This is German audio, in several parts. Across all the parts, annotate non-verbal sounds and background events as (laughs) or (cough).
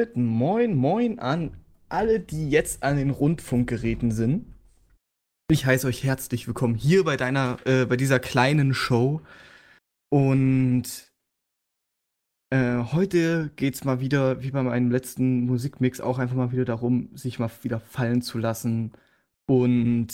damit moin moin an alle, die jetzt an den Rundfunkgeräten sind. Ich heiße euch herzlich willkommen hier bei deiner, äh, bei dieser kleinen Show. Und äh, heute geht's mal wieder, wie bei meinem letzten Musikmix, auch einfach mal wieder darum, sich mal wieder fallen zu lassen und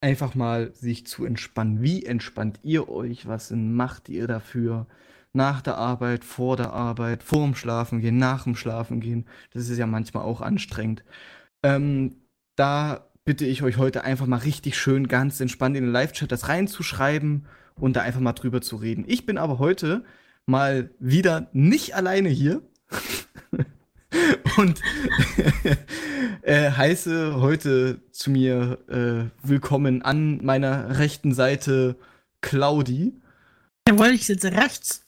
einfach mal sich zu entspannen. Wie entspannt ihr euch? Was macht ihr dafür? Nach der Arbeit, vor der Arbeit, vorm Schlafen gehen, nach dem Schlafen gehen. Das ist ja manchmal auch anstrengend. Ähm, da bitte ich euch heute einfach mal richtig schön ganz entspannt in den Live-Chat das reinzuschreiben und da einfach mal drüber zu reden. Ich bin aber heute mal wieder nicht alleine hier. (laughs) und (laughs) äh, heiße heute zu mir äh, willkommen an meiner rechten Seite Claudi. Jawohl, ich sitze rechts.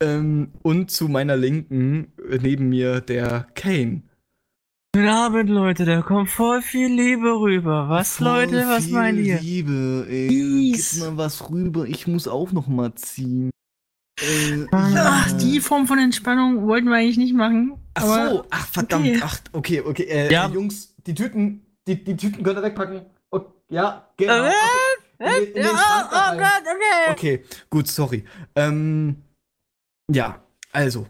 Ähm, und zu meiner Linken äh, neben mir der Kane. Guten Abend, Leute, da kommt voll viel Liebe rüber. Was, voll Leute, was meint ihr? Liebe, ey. Peace. Gib mal was rüber, ich muss auch noch mal ziehen. Äh, ach, die Form von Entspannung wollten wir eigentlich nicht machen. Ach so, ach verdammt, okay. ach, okay, okay. Äh, ja. Jungs, die Tüten, die, die Tüten könnt ihr wegpacken. Okay, ja, genau. Äh, okay. In, in ja, oh, oh Gott, okay. Okay, gut, sorry. Ähm, ja, also,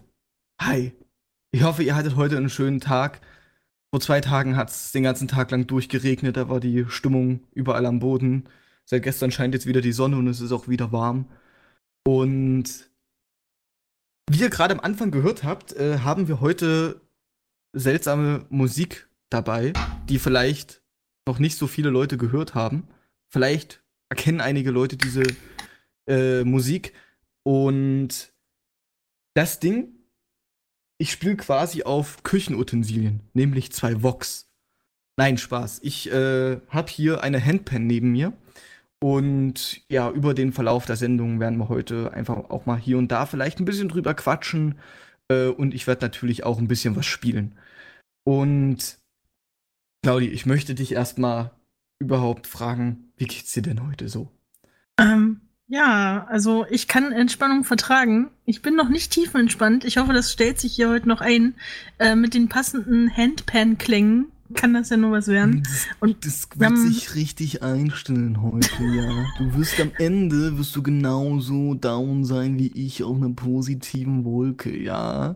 hi. Ich hoffe, ihr hattet heute einen schönen Tag. Vor zwei Tagen hat es den ganzen Tag lang durchgeregnet, da war die Stimmung überall am Boden. Seit gestern scheint jetzt wieder die Sonne und es ist auch wieder warm. Und wie ihr gerade am Anfang gehört habt, äh, haben wir heute seltsame Musik dabei, die vielleicht noch nicht so viele Leute gehört haben. Vielleicht erkennen einige Leute diese äh, Musik. Und das Ding, ich spiele quasi auf Küchenutensilien, nämlich zwei Vox. Nein, Spaß. Ich äh, habe hier eine Handpan neben mir. Und ja, über den Verlauf der Sendung werden wir heute einfach auch mal hier und da vielleicht ein bisschen drüber quatschen. Äh, und ich werde natürlich auch ein bisschen was spielen. Und Claudi, ich möchte dich erstmal überhaupt fragen, wie geht's dir denn heute so? Ähm, ja, also ich kann Entspannung vertragen. Ich bin noch nicht tiefenentspannt. Ich hoffe, das stellt sich hier heute noch ein. Äh, mit den passenden Handpan-Klängen kann das ja nur was werden. Das, Und das wird ähm, sich richtig einstellen heute, ja. Du wirst am Ende, wirst du genauso down sein wie ich auf einer positiven Wolke, ja.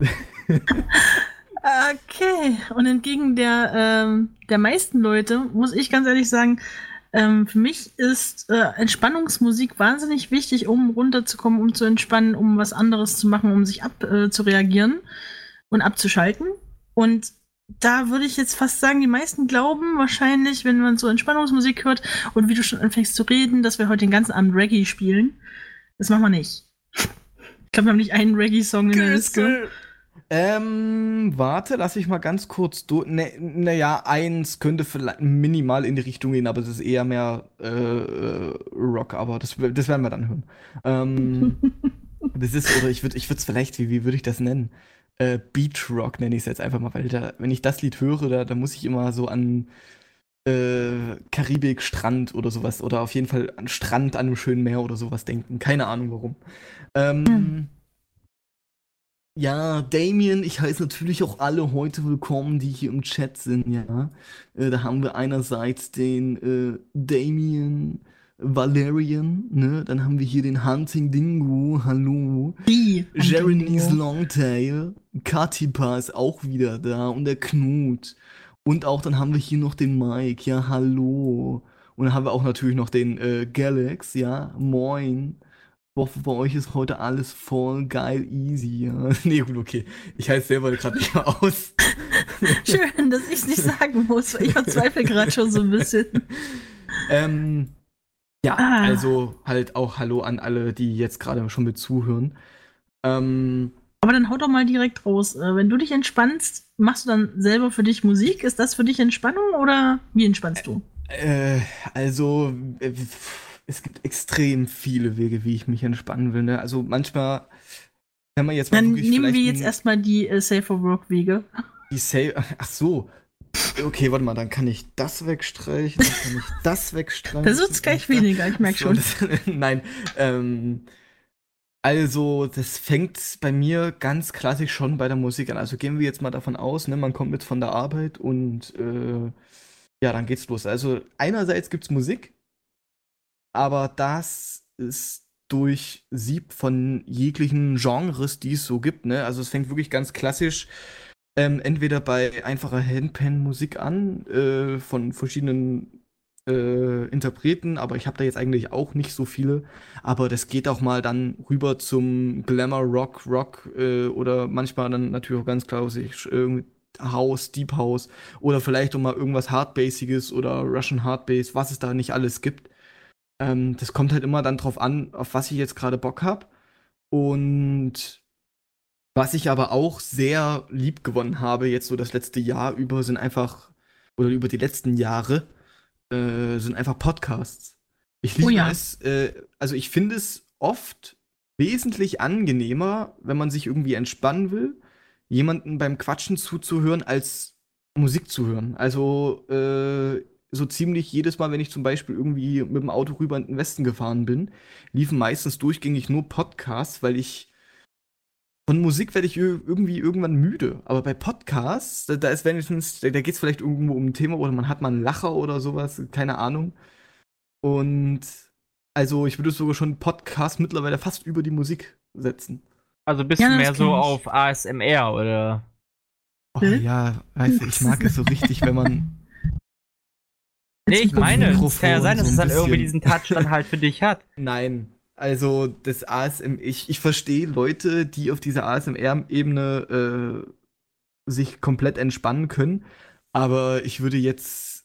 (laughs) okay. Und entgegen der, ähm, der meisten Leute muss ich ganz ehrlich sagen, ähm, für mich ist äh, Entspannungsmusik wahnsinnig wichtig, um runterzukommen, um zu entspannen, um was anderes zu machen, um sich abzureagieren äh, und abzuschalten. Und da würde ich jetzt fast sagen, die meisten glauben wahrscheinlich, wenn man so Entspannungsmusik hört und wie du schon anfängst zu reden, dass wir heute den ganzen Abend Reggae spielen. Das machen wir nicht. Ich glaube, wir haben nicht einen Reggae-Song in der Liste. Ähm, warte, lass ich mal ganz kurz durch. Ne, naja, eins könnte vielleicht minimal in die Richtung gehen, aber es ist eher mehr äh, äh Rock, aber das, das werden wir dann hören. Ähm, (laughs) das ist, oder ich würde ich es vielleicht, wie, wie würde ich das nennen? Äh, Beach Rock nenne ich es jetzt einfach mal, weil da, wenn ich das Lied höre, da, da muss ich immer so an äh, Karibik, Strand oder sowas, oder auf jeden Fall an Strand an einem schönen Meer oder sowas denken. Keine Ahnung warum. Ähm, hm. Ja, Damien, ich heiße natürlich auch alle heute willkommen, die hier im Chat sind, ja. Äh, da haben wir einerseits den äh, Damien Valerian, ne? Dann haben wir hier den Hunting Dingo, hallo. Die Jeremy's Longtail, Katipa ist auch wieder da und der Knut. Und auch dann haben wir hier noch den Mike, ja, hallo. Und dann haben wir auch natürlich noch den äh, Galax, ja, moin. Hoffe, bei euch ist heute alles voll geil easy. Ja. (laughs) Nee, gut, okay. Ich heiße selber gerade nicht mehr aus. (laughs) Schön, dass ich es nicht sagen muss, weil ich verzweifle gerade schon so ein bisschen. (laughs) Ähm, ja, ah. also halt auch Hallo an alle, die jetzt gerade schon mit zuhören. Ähm, aber dann hau doch mal direkt raus. Äh, wenn du dich entspannst, machst du dann selber für dich Musik? Ist das für dich Entspannung oder wie entspannst du? Äh, also. Äh, es gibt extrem viele Wege, wie ich mich entspannen will. Ne? Also manchmal, wenn man jetzt mal Dann nehmen wir jetzt erstmal die äh, Safer Work Wege. Die Safe, ach so. Okay, warte mal, dann kann ich das wegstreichen, dann kann ich das wegstreichen. (laughs) Das wird gleich weniger, ich merke schon. Das, (laughs) nein, ähm, Also, das fängt bei mir ganz klassisch schon bei der Musik an. Also gehen wir jetzt mal davon aus, ne, man kommt mit von der Arbeit und äh, ja, dann geht's los. Also einerseits gibt's Musik, aber das ist durch Sieb von jeglichen Genres, die es so gibt. Ne? Also es fängt wirklich ganz klassisch ähm, entweder bei einfacher Handpan-Musik an, äh, von verschiedenen äh, Interpreten, aber ich habe da jetzt eigentlich auch nicht so viele. Aber das geht auch mal dann rüber zum Glamour Rock, Rock äh, oder manchmal dann natürlich auch ganz klassisch äh, House, Deep House oder vielleicht auch mal irgendwas Hardbasiges oder Russian Hardbase, was es da nicht alles gibt. Ähm, das kommt halt immer dann drauf an, auf was ich jetzt gerade Bock habe. Und was ich aber auch sehr lieb gewonnen habe, jetzt so das letzte Jahr über, sind einfach, oder über die letzten Jahre, äh, sind einfach Podcasts. Ich liebe oh ja. es, äh, also ich finde es oft wesentlich angenehmer, wenn man sich irgendwie entspannen will, jemanden beim Quatschen zuzuhören, als Musik zu hören. Also äh, so ziemlich jedes Mal, wenn ich zum Beispiel irgendwie mit dem Auto rüber in den Westen gefahren bin, liefen meistens durchgängig nur Podcasts, weil ich von Musik werde ich irgendwie irgendwann müde. Aber bei Podcasts, da, da ist wenigstens, da, da geht es vielleicht irgendwo um ein Thema oder man hat mal einen Lacher oder sowas, keine Ahnung. Und also ich würde sogar schon Podcast mittlerweile fast über die Musik setzen. Also bist ja, du mehr so auf ASMR oder? Oh, hm? ja, weißt du, ich mag es so richtig, wenn man Nee, ich meine, es kann ja sein, dass so es dann irgendwie diesen Touch dann halt für dich hat. (laughs) Nein. Also, das ASMR, ich, ich verstehe Leute, die auf dieser ASMR-Ebene äh, sich komplett entspannen können. Aber ich würde jetzt,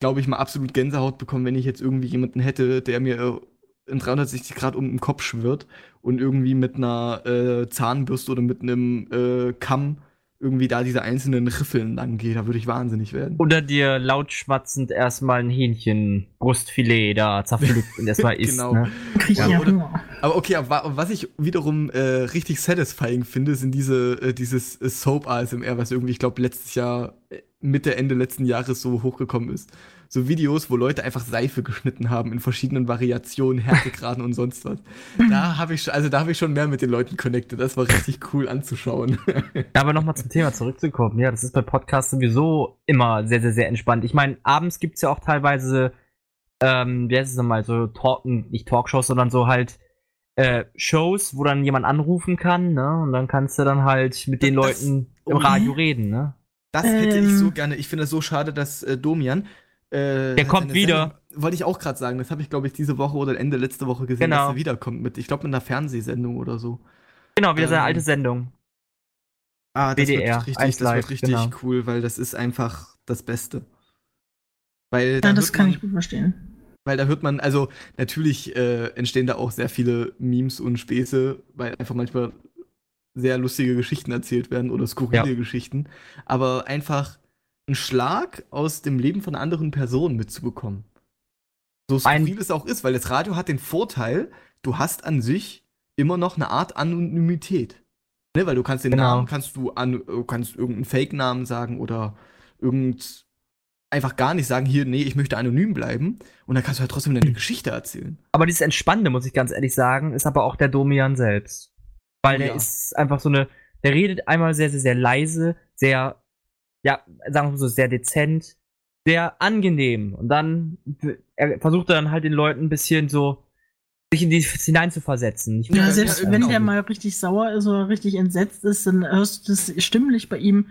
glaube ich, mal absolut Gänsehaut bekommen, wenn ich jetzt irgendwie jemanden hätte, der mir in 360 Grad um den Kopf schwirrt und irgendwie mit einer äh, Zahnbürste oder mit einem äh, Kamm irgendwie da diese einzelnen Riffeln lang geht. Da würde ich wahnsinnig werden. Oder dir laut schmatzend erstmal ein Hähnchen, Brustfilet da zerpflückt und erstmal (laughs) isst. genau. Ne? Ja, oder, aber okay, aber was ich wiederum äh, richtig satisfying finde, sind diese, äh, dieses äh, Soap ASMR, was irgendwie, ich glaube, letztes Jahr, äh, Mitte, Ende letzten Jahres so hochgekommen ist so Videos, wo Leute einfach Seife geschnitten haben in verschiedenen Variationen, Härtegraden und sonst was. Da habe ich, also da habe ich schon mehr mit den Leuten connected. Das war richtig cool anzuschauen. Aber nochmal zum Thema zurückzukommen. Ja, das ist bei Podcasts sowieso immer sehr, sehr, sehr entspannt. Ich meine, abends gibt es ja auch teilweise, ähm, wie heißt es nochmal, so Talk, nicht Talkshows, sondern so halt äh, Shows, wo dann jemand anrufen kann, ne? Und dann kannst du dann halt mit den das, Leuten im Radio reden, ne? Das hätte ähm. ich so gerne. Ich finde es so schade, dass äh, Domian, äh, der kommt wieder. Sendung, wollte ich auch gerade sagen. Das habe ich, glaube ich, diese Woche oder Ende letzte Woche gesehen, genau. dass er wiederkommt. Mit, ich glaube, mit einer Fernsehsendung oder so. Genau, wieder ähm, seine alte Sendung. Ah, das BDR, wird richtig, das wird richtig genau. cool, weil das ist einfach das Beste. Weil ja, das kann man, ich gut verstehen. Weil da hört man, also natürlich äh, entstehen da auch sehr viele Memes und Späße, weil einfach manchmal sehr lustige Geschichten erzählt werden oder skurrile ja. Geschichten. Aber einfach einen Schlag aus dem Leben von anderen Personen mitzubekommen. So skurril es auch ist, weil das Radio hat den Vorteil, du hast an sich immer noch eine Art Anonymität. Ne, weil du kannst den genau. Namen, kannst du an, kannst irgendeinen Fake-Namen sagen oder irgend einfach gar nicht sagen, hier, nee, ich möchte anonym bleiben. Und dann kannst du halt trotzdem deine Geschichte erzählen. Aber dieses Entspannende, muss ich ganz ehrlich sagen, ist aber auch der Domian selbst. Weil oh, der ja. ist einfach so eine, der redet einmal sehr, sehr, sehr leise, sehr ja, sagen wir so, sehr dezent, sehr angenehm. Und dann er versucht er dann halt den Leuten ein bisschen so sich in die hinein zu versetzen. ja, selbst wenn der mal richtig sauer ist oder richtig entsetzt ist, dann hörst du das stimmlich bei ihm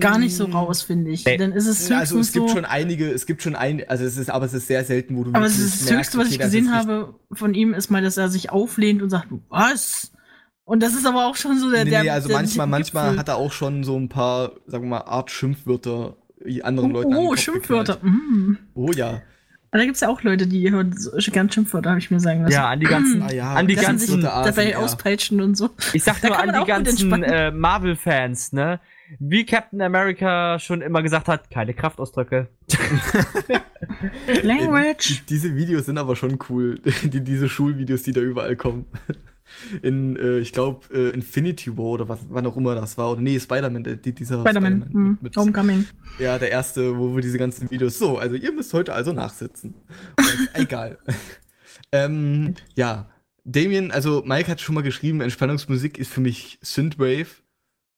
gar nicht so mm. raus, finde ich. Dann ist es also es gibt so schon einige, es gibt schon ein, also es ist, aber es ist sehr selten, wo du. Aber es ist das Höchste, was okay, ich gesehen habe von ihm, ist mal, dass er sich auflehnt und sagt, was? Und das ist aber auch schon so der. Nee, nee also der manchmal, manchmal hat er auch schon so ein paar, sagen wir mal, Art Schimpfwörter anderen oh, Leuten. Oh, Schimpfwörter. Mm. Oh ja. Aber da gibt es ja auch Leute, die hören ganz Schimpfwörter, habe ich mir sagen lassen. Ja, an die ganzen, ah, ja. an die ganzen dabei ja. auspeitschen und so. Ich sag (laughs) nur an die ganzen äh, Marvel-Fans, ne? Wie Captain America schon immer gesagt hat, keine Kraftausdrücke. (laughs) Language. Die, diese Videos sind aber schon cool. (laughs) Die, diese Schulvideos, die da überall kommen in, äh, ich glaube, äh, Infinity War oder was, wann auch immer das war. Oder nee, Spider-Man, die, dieser Spider-Man, Spider hm, mit, Homecoming. Ja, der erste, wo wir diese ganzen Videos. So, also ihr müsst heute also nachsitzen. Und, (laughs) egal. ähm, ja, Damien, also Mike hat schon mal geschrieben, Entspannungsmusik ist für mich Synthwave.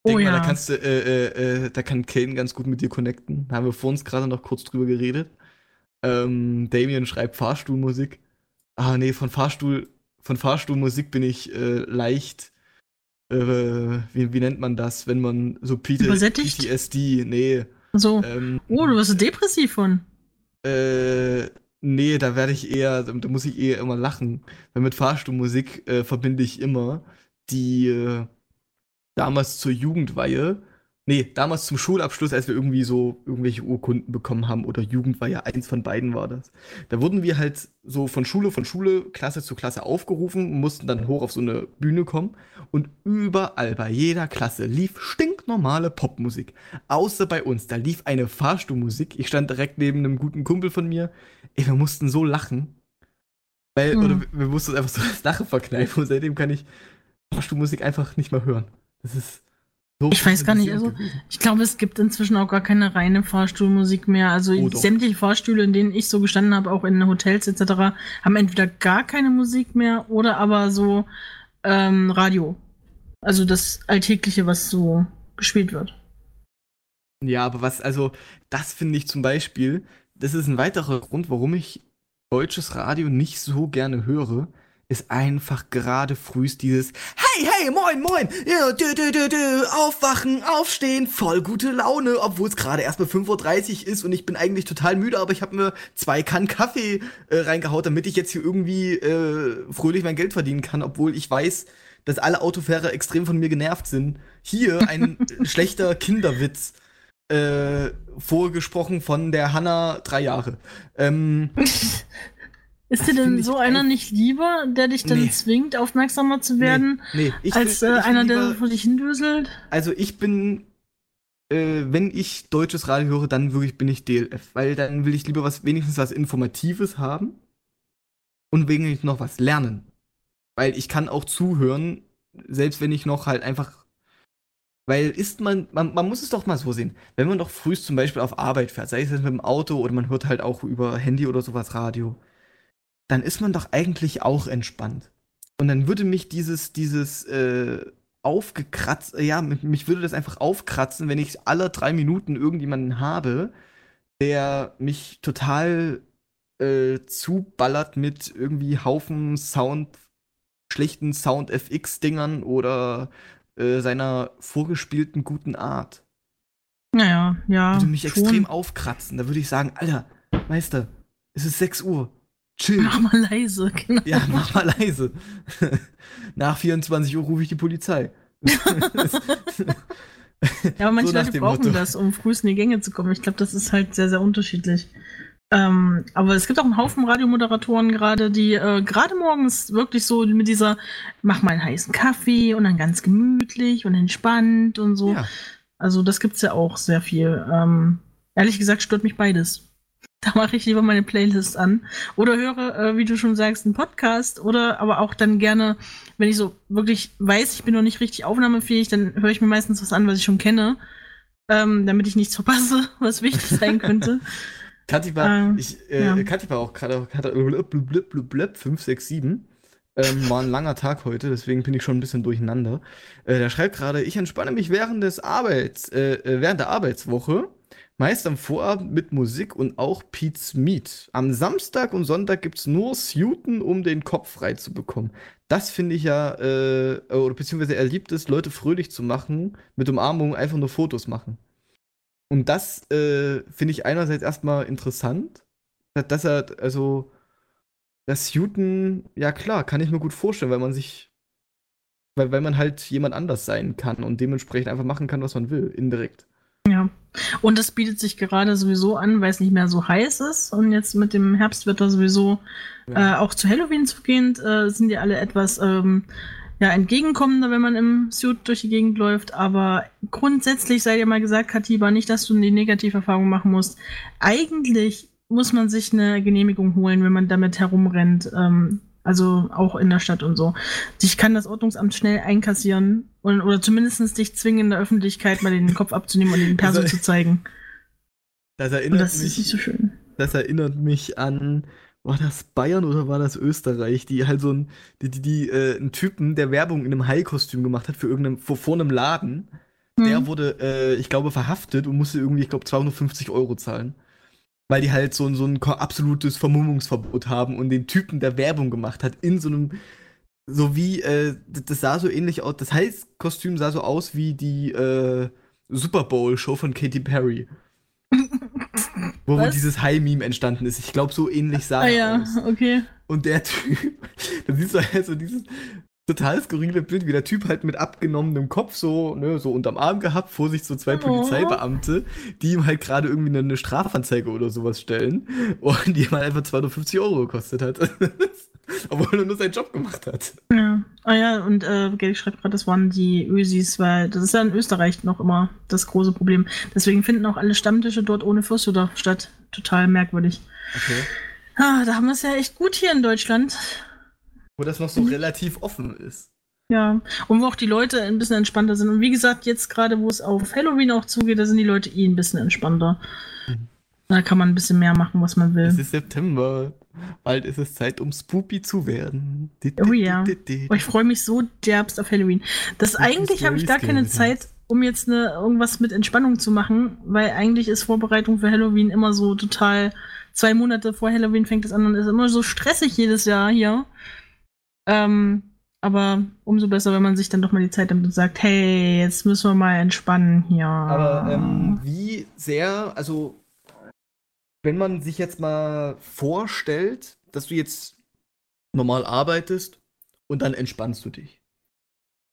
Oh Denk ja. Mal, da kannst du, äh, äh, äh, da kann Kane ganz gut mit dir connecten. Da haben wir vor uns gerade noch kurz drüber geredet. Ähm, Damien schreibt Fahrstuhlmusik. Ah, nee, von Fahrstuhl, von Fahrstuhlmusik bin ich äh, leicht, äh, wie, wie nennt man das, wenn man so PT, PTSD, nee. So. Ähm, oh, du wirst depressiv von. Äh, nee, da werde ich eher, da muss ich eher immer lachen. Weil mit Fahrstuhlmusik äh, verbinde ich immer die äh, damals zur Jugendweihe Nee, damals zum Schulabschluss, als wir irgendwie so irgendwelche Urkunden bekommen haben oder Jugendweihe, eins von beiden war das. Da wurden wir halt so von Schule von Schule, Klasse zu Klasse aufgerufen, mussten dann hoch auf so eine Bühne kommen und überall bei jeder Klasse lief stinknormale Popmusik. Außer bei uns, da lief eine Fahrstuhlmusik. Ich stand direkt neben einem guten Kumpel von mir. Ey, wir mussten so lachen. Weil, hm. oder wir mussten einfach so das Lachen verkneifen und seitdem kann ich Fahrstuhlmusik einfach nicht mehr hören. Das ist so ich weiß gar nicht, also ich glaube, es gibt inzwischen auch gar keine reine Fahrstuhlmusik mehr. Also oh, sämtliche Fahrstühle, in denen ich so gestanden habe, auch in Hotels etc., haben entweder gar keine Musik mehr oder aber so ähm, Radio. Also das Alltägliche, was so gespielt wird. Ja, aber was, also das finde ich zum Beispiel, das ist ein weiterer Grund, warum ich deutsches Radio nicht so gerne höre, ist einfach gerade frühst dieses Hey, hey, moin, moin, ja, dü, dü, dü, dü, aufwachen, aufstehen, voll gute Laune, obwohl es gerade erst mal 5.30 Uhr ist und ich bin eigentlich total müde, aber ich habe mir zwei Kannen Kaffee äh, reingehaut, damit ich jetzt hier irgendwie äh, fröhlich mein Geld verdienen kann, obwohl ich weiß, dass alle Autofahrer extrem von mir genervt sind. Hier ein (laughs) schlechter Kinderwitz. Äh, vorgesprochen von der Hanna drei Jahre. Ähm, (laughs) Ist dir denn so einer nicht lieber, der dich dann nee. zwingt, aufmerksamer zu werden, nee, nee. als will, äh, einer, lieber, der vor dich hindüselt? Also ich bin, äh, wenn ich deutsches Radio höre, dann wirklich bin ich DLF, weil dann will ich lieber was, wenigstens was Informatives haben und wenigstens noch was lernen. Weil ich kann auch zuhören, selbst wenn ich noch halt einfach weil ist man, man, man muss es doch mal so sehen, wenn man doch frühst zum Beispiel auf Arbeit fährt, sei es jetzt mit dem Auto oder man hört halt auch über Handy oder sowas Radio, dann ist man doch eigentlich auch entspannt. Und dann würde mich dieses, dieses äh, aufgekratzt, ja, mich würde das einfach aufkratzen, wenn ich alle drei Minuten irgendjemanden habe, der mich total äh, zuballert mit irgendwie Haufen Sound, schlechten Sound-FX-Dingern oder äh, seiner vorgespielten guten Art. Naja, ja. Würde mich schon. extrem aufkratzen. Da würde ich sagen, Alter, Meister, es ist 6 Uhr chill. Mach mal leise, (laughs) genau. Ja, mach mal leise. (laughs) Nach 24 Uhr rufe ich die Polizei. (laughs) ja, aber manche so Leute brauchen Motto. das, um frühest in die Gänge zu kommen. Ich glaube, das ist halt sehr, sehr unterschiedlich. Ähm, aber es gibt auch einen Haufen Radiomoderatoren gerade, die äh, gerade morgens wirklich so mit dieser mach mal einen heißen Kaffee und dann ganz gemütlich und entspannt und so. Ja. Also das gibt's ja auch sehr viel. Ähm, ehrlich gesagt stört mich beides. (laughs) Da mache ich lieber meine Playlist an. Oder höre, äh, wie du schon sagst, einen Podcast. Oder aber auch dann gerne, wenn ich so wirklich weiß, ich bin noch nicht richtig aufnahmefähig, dann höre ich mir meistens was an, was ich schon kenne. Ähm, damit ich nichts (laughs) verpasse, was wichtig sein könnte. Kathi war, ähm, ich, äh, ja. Kathi war auch gerade 5, 6, 7. Ähm, war ein langer Tag heute, deswegen bin ich schon ein bisschen durcheinander. Äh, der schreibt gerade, ich entspanne mich während des Arbeits, äh, äh während der Arbeitswoche Meist am Vorabend mit Musik und auch Pete's Meat. Am Samstag und Sonntag gibt's nur Suiten, um den Kopf frei zu bekommen. Das finde ich ja, äh, oder beziehungsweise er liebt es, Leute fröhlich zu machen, mit Umarmung einfach nur Fotos machen. Und das äh, finde ich einerseits erstmal interessant, dass er, also, das Suiten, ja klar, kann ich mir gut vorstellen, weil man sich, weil, weil man halt jemand anders sein kann und dementsprechend einfach machen kann, was man will, indirekt. Ja. Und das bietet sich gerade sowieso an, weil es nicht mehr so heiß ist. Und jetzt mit dem Herbstwetter sowieso ja. äh, auch zu Halloween zugehend, äh, sind die alle etwas ähm, ja, entgegenkommender, wenn man im Suit durch die Gegend läuft. Aber grundsätzlich sei dir mal gesagt, Katiba, nicht, dass du die Negativerfahrung machen musst. Eigentlich muss man sich eine Genehmigung holen, wenn man damit herumrennt. Ähm, also auch in der Stadt und so. Ich kann das Ordnungsamt schnell einkassieren und, oder zumindest dich zwingen, in der Öffentlichkeit mal den Kopf abzunehmen und den Perso zu zeigen. Das erinnert das mich, so schön. Das erinnert mich an, war das Bayern oder war das Österreich, die halt so ein, die, die, die äh, einen Typen, der Werbung in einem Hai-Kostüm gemacht hat für irgendeinem, vor, vor einem Laden, hm. der wurde, äh, ich glaube, verhaftet und musste irgendwie, ich glaube, 250 Euro zahlen. Weil die halt so, so ein absolutes Vermummungsverbot haben und den Typen, der Werbung gemacht hat, in so einem, so wie, äh, das sah so ähnlich aus, das Hai-Kostüm sah so aus wie die äh, Super Bowl-Show von Katy Perry. (laughs) wo, wo dieses High-Meme entstanden ist. Ich glaube, so ähnlich sah ah, er ja, aus. okay. Und der Typ, (laughs) da siehst du halt so dieses total skurrile Bild, wie der Typ halt mit abgenommenem Kopf so, ne, so unterm Arm gehabt, vor sich so zwei oh. Polizeibeamte, die ihm halt gerade irgendwie eine, eine, Strafanzeige oder sowas stellen und die ihm halt einfach 250 Euro gekostet hat. (laughs) Obwohl er nur seinen Job gemacht hat. Ja. Ah ja, und äh, Geld schreibt gerade, das waren die Ösis, weil das ist ja in Österreich noch immer das große Problem. Deswegen finden auch alle Stammtische dort ohne Fürsthuder statt. Total merkwürdig. Okay. Ah, da haben wir es ja echt gut hier in Deutschland. Wo das noch so mhm. relativ offen ist. Ja, und wo auch die Leute ein bisschen entspannter sind. Und wie gesagt, jetzt gerade, wo es auf Halloween auch zugeht, da sind die Leute eh ein bisschen entspannter. Mhm. Da kann man ein bisschen mehr machen, was man will. Es ist September. Bald ist es Zeit, um spoopy zu werden. Oh ja. Oh, ich freue mich so derbst auf Halloween. Das, das eigentlich habe ich gar keine Zeit, um jetzt eine, irgendwas mit Entspannung zu machen, weil eigentlich ist Vorbereitung für Halloween immer so total. Zwei Monate vor Halloween fängt es an und ist immer so stressig jedes Jahr hier. Ähm, aber umso besser, wenn man sich dann doch mal die Zeit nimmt und sagt, hey, jetzt müssen wir mal entspannen hier. Aber ähm, wie sehr, also wenn man sich jetzt mal vorstellt, dass du jetzt normal arbeitest und dann entspannst du dich.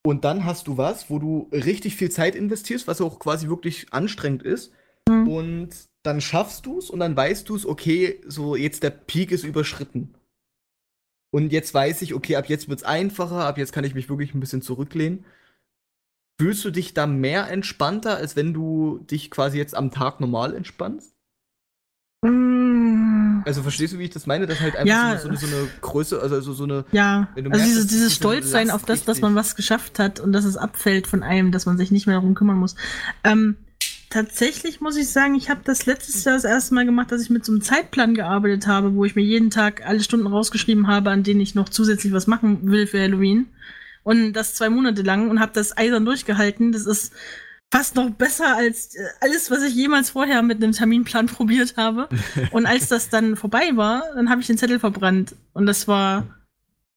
Und dann hast du was, wo du richtig viel Zeit investierst, was auch quasi wirklich anstrengend ist. Mhm. Und dann schaffst du es und dann weißt du es, okay, so jetzt der Peak ist überschritten. Und jetzt weiß ich, okay, ab jetzt wird es einfacher, ab jetzt kann ich mich wirklich ein bisschen zurücklehnen. Fühlst du dich da mehr entspannter, als wenn du dich quasi jetzt am Tag normal entspannst? Mm. Also verstehst du, wie ich das meine? Dass halt einfach ja. so, eine, so, eine Größe, also so, eine. Ja, also merkst, dieses, dieses Stolzsein auf das, dass man was geschafft hat und dass es abfällt von einem, dass man sich nicht mehr darum kümmern muss. Ähm, tatsächlich muss ich sagen, ich habe das letztes Jahr das erste Mal gemacht, dass ich mit so einem Zeitplan gearbeitet habe, wo ich mir jeden Tag alle Stunden rausgeschrieben habe, an denen ich noch zusätzlich was machen will für Halloween. Und das zwei Monate lang und habe das eisern durchgehalten. Das ist fast noch besser als äh, alles, was ich jemals vorher mit einem Terminplan (laughs) probiert habe. Und als das dann vorbei war, dann habe ich den Zettel verbrannt. Und das war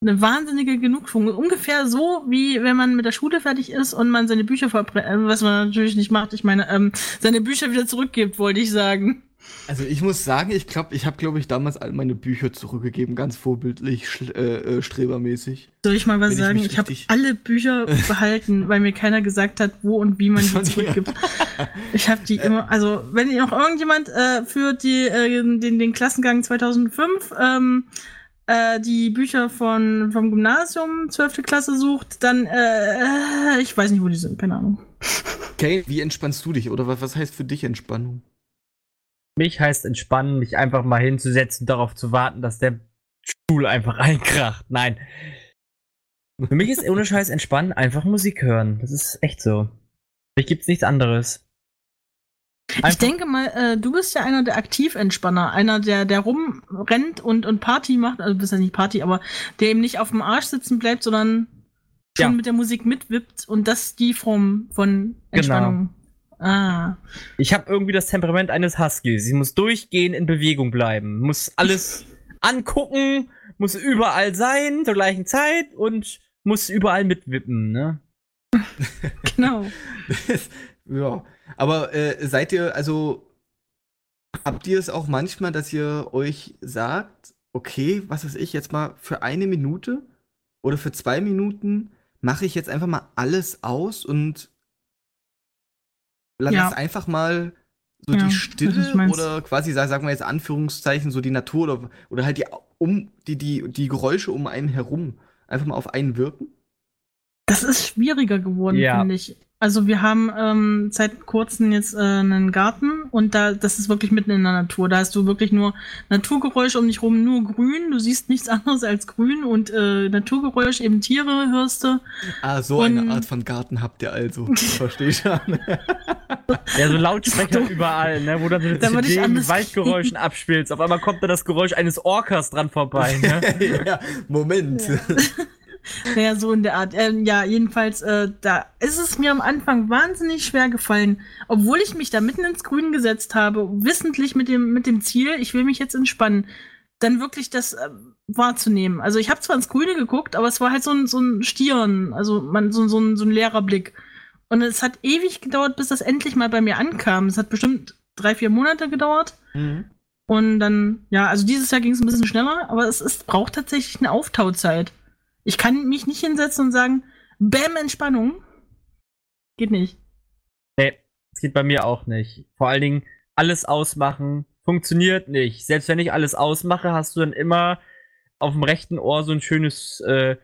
eine wahnsinnige Genugtuung. Ungefähr so, wie wenn man mit der Schule fertig ist und man seine Bücher verbrennt, äh, was man natürlich nicht macht. Ich meine, ähm, seine Bücher wieder zurückgibt, wollte ich sagen. Also ich muss sagen, ich glaube, ich habe, glaube ich, damals all meine Bücher zurückgegeben, ganz vorbildlich, äh, äh, strebermäßig. Soll ich mal was sagen? Ich, ich habe alle Bücher behalten, weil mir keiner gesagt hat, wo und wie man (laughs) die zurückgibt. (laughs) ich habe die immer, also wenn noch irgendjemand äh, für die, äh, den, den Klassengang 2005 ähm, äh, die Bücher von, vom Gymnasium 12. Klasse sucht, dann, äh, ich weiß nicht, wo die sind, keine Ahnung. Okay, wie entspannst du dich oder was, was heißt für dich Entspannung? mich heißt entspannen, mich einfach mal hinzusetzen, darauf zu warten, dass der Stuhl einfach (laughs) einkracht. Nein. Für mich ist ohne Scheiß entspannen einfach Musik hören. Das ist echt so. Für mich gibt's nichts anderes. Einfach ich denke mal, äh, du bist ja einer der Aktiventspanner, einer, der, der rumrennt und, und Party macht, also du bist ja nicht Party, aber der eben nicht auf dem Arsch sitzen bleibt, sondern schon ja. mit der Musik mitwippt und das die Form von Entspannung. Genau. Ah. Ich habe irgendwie das Temperament eines Huskies. Ich muss durchgehen in Bewegung bleiben, muss alles angucken, muss überall sein zur gleichen Zeit und muss überall mitwippen, ne? (laughs) genau. (laughs) ja, aber äh, seid ihr, also habt ihr es auch manchmal, dass ihr euch sagt, okay, was weiß ich, jetzt mal für eine Minute oder für zwei Minuten mache ich jetzt einfach mal alles aus und lass ja. einfach mal so ja, die Stille oder quasi, sagen wir jetzt Anführungszeichen, so die Natur oder, oder halt die, um, die, die, die Geräusche um einen herum einfach mal auf einen wirken? Das ist schwieriger geworden, ja. finde ich. Also wir haben ähm, seit kurzem jetzt äh, einen Garten und da das ist wirklich mitten in der Natur. Da hast du wirklich nur Naturgeräusche um dich rum, nur grün. Du siehst nichts (laughs) anderes als grün und äh, Naturgeräusch, eben Tiere hörst du. Ah, so und, eine Art von Garten habt ihr also. (laughs) Verstehe ich schon. ja, so Lautsprecher (laughs) überall, ne, wo dann so eine CD mit Waldgeräuschen abspielst. Auf einmal kommt da das Geräusch eines Orcas dran vorbei. Ne? ja, Moment. Ja. (laughs) naja, so in der Art. Ähm, ja, jedenfalls, äh, da ist es mir am Anfang wahnsinnig schwer gefallen, obwohl ich mich da mitten ins Grün gesetzt habe, wissentlich mit dem, mit dem Ziel, ich will mich jetzt entspannen, dann wirklich das äh, wahrzunehmen. Also ich habe zwar ins Grüne geguckt, aber es war halt so ein, so ein Stieren, also man, so, so, ein, so ein leerer Blick. Und es hat ewig gedauert, bis das endlich mal bei mir ankam. Es hat bestimmt drei, vier Monate gedauert. Mhm. Und dann, ja, also dieses Jahr ging es ein bisschen schneller, aber es ist, braucht tatsächlich eine Auftauzeit. Ich kann mich nicht hinsetzen und sagen, Bäm, Entspannung. Geht nicht. Nee, das geht bei mir auch nicht. Vor allen Dingen, alles ausmachen funktioniert nicht. Selbst wenn ich alles ausmache, hast du dann immer auf dem rechten Ohr so ein schönes, äh,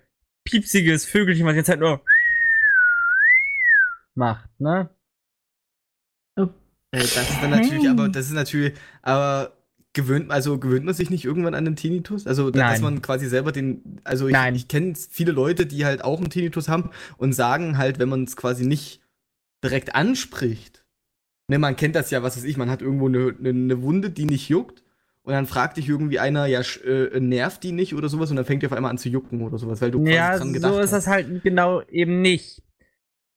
piepsiges Vögelchen, was jetzt halt nur macht, ne? Äh, das ist dann natürlich, aber das ist natürlich, aber gewöhnt, also gewöhnt man sich nicht irgendwann an den Tinnitus? Also, Nein. dass man quasi selber den, also ich, ich kenne viele Leute, die halt auch einen Tinnitus haben und sagen halt, wenn man es quasi nicht direkt anspricht, ne, man kennt das ja, was weiß ich, man hat irgendwo eine, eine, eine Wunde, die nicht juckt und dann fragt dich irgendwie einer, ja, äh, nervt die nicht oder sowas und dann fängt die auf einmal an zu jucken oder sowas, weil du quasi ja, dran gedacht hast. So ist das halt genau eben nicht.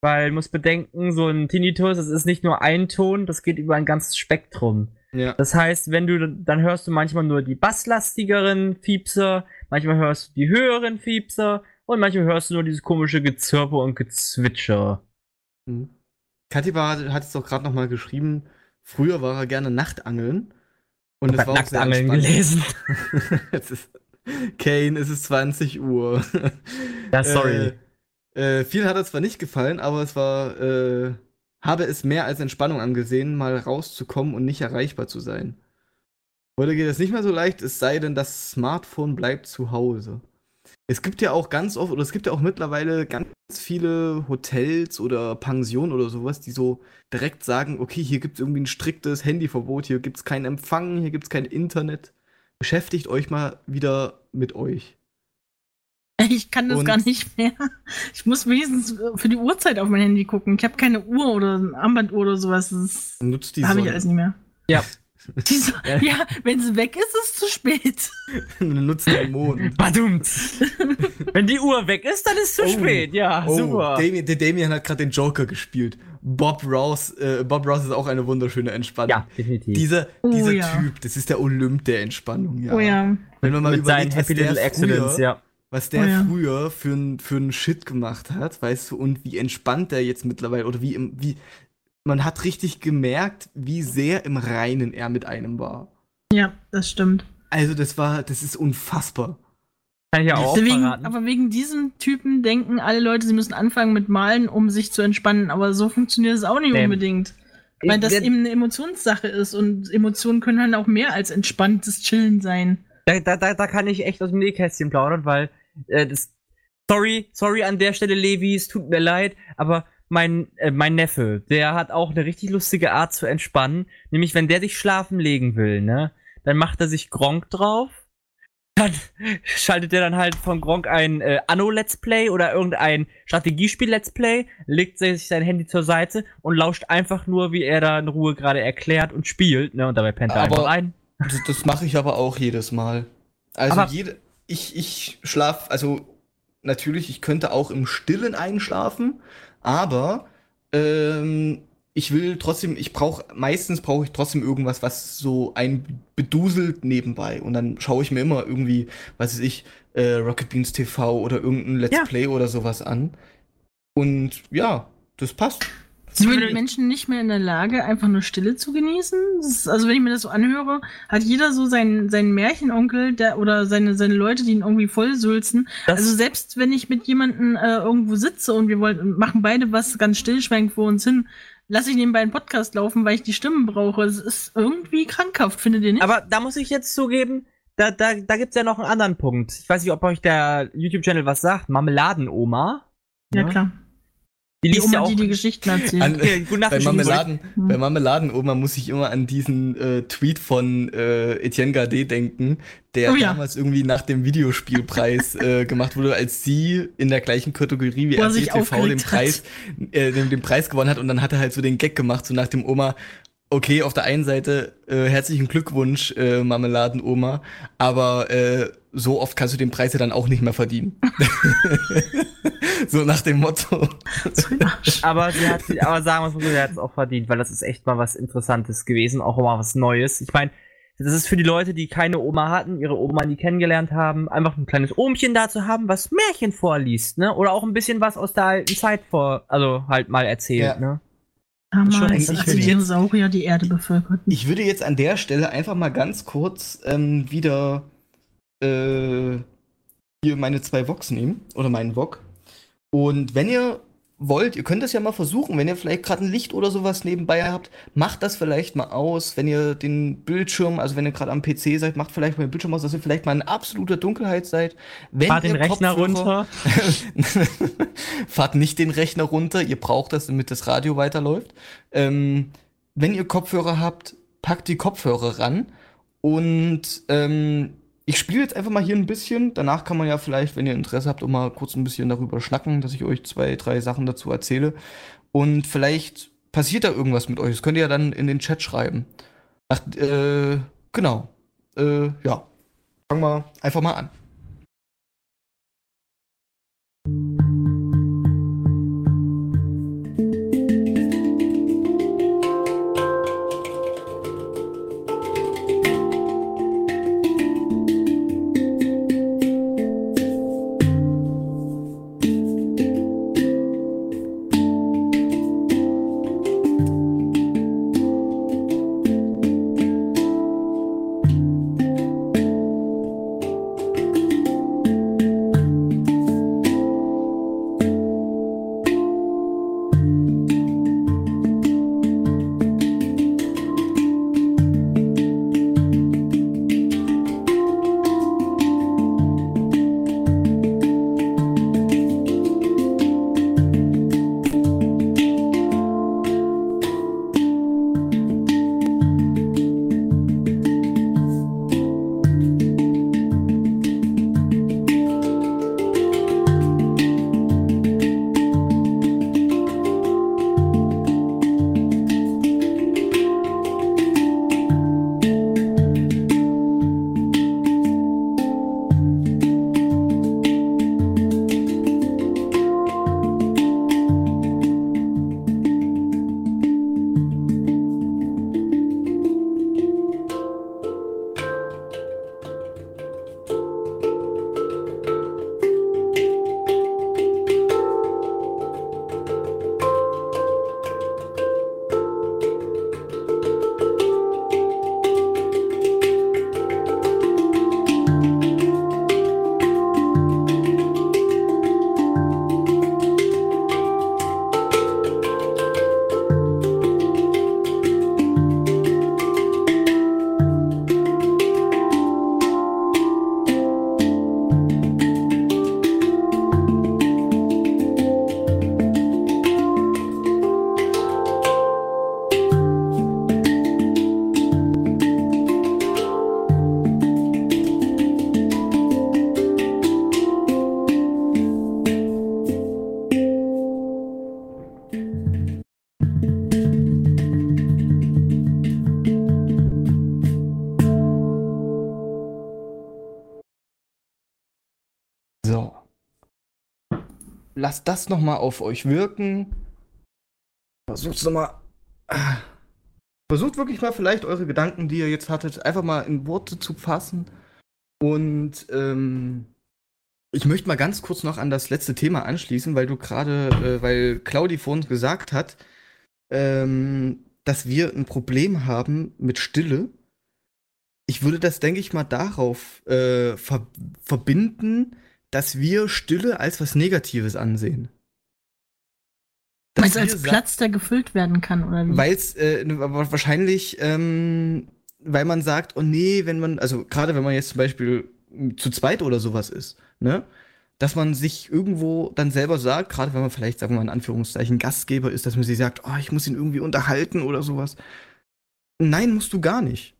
Weil, muss bedenken, so ein Tinnitus, das ist nicht nur ein Ton, das geht über ein ganzes Spektrum. Ja. Das heißt, wenn du, dann hörst du manchmal nur die basslastigeren Fiepser, manchmal hörst du die höheren Fiepser und manchmal hörst du nur dieses komische Gezirpe und Gezwitscher. Mhm. Katiba hat es doch gerade noch mal geschrieben, früher war er gerne Nachtangeln. Und es war Nachtangeln gelesen. (laughs) es ist, Kane, es ist 20 Uhr. Ja, sorry. Äh, äh, vielen hat er zwar nicht gefallen, aber es war äh, habe es mehr als Entspannung angesehen, mal rauszukommen und nicht erreichbar zu sein. Heute geht es nicht mehr so leicht, es sei denn, das Smartphone bleibt zu Hause. Es gibt ja auch ganz oft, oder es gibt ja auch mittlerweile ganz viele Hotels oder Pensionen oder sowas, die so direkt sagen, okay, hier gibt es irgendwie ein striktes Handyverbot, hier gibt es keinen Empfang, hier gibt es kein Internet. Beschäftigt euch mal wieder mit euch. (laughs) Ich kann das und gar nicht mehr. Ich muss wenigstens für die Uhrzeit auf mein Handy gucken. Ich habe keine Uhr oder ein Armbanduhr oder sowas. Das Nutzt die habe ich alles nicht mehr. Ja. (laughs) So ja, wenn sie weg ist, ist es zu spät. (laughs) Nutzt den Mond. Badummt. wenn die Uhr weg ist, dann ist es zu oh. spät. Ja, oh. super. Damien, der Damien hat gerade den Joker gespielt. Bob Rouse, äh, Bob Rouse ist auch eine wunderschöne Entspannung. Ja, definitiv. Dieser, oh, dieser ja. Typ, das ist der Olymp der Entspannung. Ja. Oh ja. Wenn man mal Mit überlegt, Happy Little Accidents, ja was der oh ja. früher für einen für Shit gemacht hat, weißt du, und wie entspannt der jetzt mittlerweile oder wie wie man hat richtig gemerkt, wie sehr im Reinen er mit einem war. Ja, das stimmt. Also das war, das ist unfassbar. Kann ich ja auch wegen, Aber wegen diesem Typen denken alle Leute, sie müssen anfangen mit Malen, um sich zu entspannen. Aber so funktioniert es auch nicht nee. unbedingt. Weil das eben eine Emotionssache ist und Emotionen können halt auch mehr als entspanntes Chillen sein. Da, da, da, kann ich echt aus dem Nähkästchen plaudern, weil äh, das, sorry, sorry an der Stelle, Levi, es tut mir leid, aber mein, äh, mein Neffe, der hat auch eine richtig lustige Art zu entspannen. Nämlich, wenn der sich schlafen legen will, ne, dann macht er sich Gronk drauf. Dann (laughs) schaltet er dann halt von Gronk ein äh, Anno-Let's Play oder irgendein Strategiespiel-Let's Play, legt sich sein Handy zur Seite und lauscht einfach nur, wie er da in Ruhe gerade erklärt und spielt, ne, und dabei pennt er einfach ein. Das, das mache ich aber auch jedes Mal. Also aber jede, ich, ich schlaf, also natürlich, ich könnte auch im Stillen einschlafen, aber ähm, ich will trotzdem, ich brauche, meistens brauche ich trotzdem irgendwas, was so ein beduselt nebenbei. Und dann schaue ich mir immer irgendwie, was weiß ich, äh, Rocket Beans TV oder irgendein Let's ja. Play oder sowas an. Und ja, das passt. Sind Menschen nicht mehr in der Lage, einfach nur Stille zu genießen? Ist, also wenn ich mir das so anhöre, hat jeder so seinen, seinen Märchenonkel der, oder seine, seine Leute, die ihn irgendwie vollsülzen. also selbst wenn ich mit jemandem äh, irgendwo sitze und wir wollen, machen beide was ganz stillschweigend vor uns hin, lasse ich nebenbei einen Podcast laufen, weil ich die Stimmen brauche. Es ist irgendwie krankhaft, findet ihr nicht? Aber da muss ich jetzt zugeben, da, da, da gibt es ja noch einen anderen Punkt. Ich weiß nicht, ob euch der YouTube-Channel was sagt. Marmeladenoma. Ja, ja, klar. Die, die Oma, ja auch, die die Geschichten erzählt. An, (laughs) äh, bei, Marmeladen, hm. bei Marmeladenoma muss ich immer an diesen äh, Tweet von äh, Etienne Gardet denken, der oh, ja. damals irgendwie nach dem Videospielpreis äh, gemacht wurde, als sie in der gleichen Kategorie wie RTTV den Preis, äh, den, den Preis gewonnen hat und dann hat er halt so den Gag gemacht, so nach dem Oma, okay, auf der einen Seite äh, herzlichen Glückwunsch, äh, Marmeladenoma, aber äh, so oft kannst du den Preis ja dann auch nicht mehr verdienen. (laughs) so nach dem Motto. (laughs) aber sie hat, aber sagen wir es mal so, sie hat es auch verdient, weil das ist echt mal was Interessantes gewesen, auch mal was Neues. Ich meine, das ist für die Leute, die keine Oma hatten, ihre Oma nie kennengelernt haben, einfach ein kleines Ohmchen da zu haben, was Märchen vorliest, ne? Oder auch ein bisschen was aus der alten Zeit vor, also halt mal erzählt, ja. ne? Damals, als die Dinosaurier die Erde bevölkerten. Ich würde jetzt an der Stelle einfach mal ganz kurz ähm, wieder äh, hier meine zwei Vox nehmen oder meinen Vog. Und wenn ihr wollt, ihr könnt das ja mal versuchen, wenn ihr vielleicht gerade ein Licht oder sowas nebenbei habt, macht das vielleicht mal aus, wenn ihr den Bildschirm, also wenn ihr gerade am PC seid, macht vielleicht mal den Bildschirm aus, dass ihr vielleicht mal in absoluter Dunkelheit seid. Wenn fahrt den Rechner runter. (laughs) fahrt nicht den Rechner runter, ihr braucht das, damit das Radio weiterläuft. Ähm, wenn ihr Kopfhörer habt, packt die Kopfhörer ran und ähm, ich spiele jetzt einfach mal hier ein bisschen. Danach kann man ja vielleicht, wenn ihr Interesse habt, auch mal kurz ein bisschen darüber schnacken, dass ich euch zwei, drei Sachen dazu erzähle. Und vielleicht passiert da irgendwas mit euch. Das könnt ihr ja dann in den Chat schreiben. Ach, äh, genau. Äh, ja. Fangen wir einfach mal an. Lasst das noch mal auf euch wirken. Versucht noch mal. Versucht wirklich mal vielleicht eure Gedanken, die ihr jetzt hattet, einfach mal in Worte zu fassen. Und ähm, ich möchte mal ganz kurz noch an das letzte Thema anschließen, weil du gerade, äh, weil Claudi vorhin gesagt hat, ähm, dass wir ein Problem haben mit Stille. Ich würde das, denke ich mal, darauf äh, ver verbinden, dass wir Stille als was Negatives ansehen. Weil es als Platz, der gefüllt werden kann, oder wie? Weil es äh, wahrscheinlich, ähm, weil man sagt, oh nee, wenn man, also gerade wenn man jetzt zum Beispiel zu zweit oder sowas ist, ne? dass man sich irgendwo dann selber sagt, gerade wenn man vielleicht, sagen wir mal in Anführungszeichen, Gastgeber ist, dass man sich sagt, oh, ich muss ihn irgendwie unterhalten oder sowas. Nein, musst du gar nicht.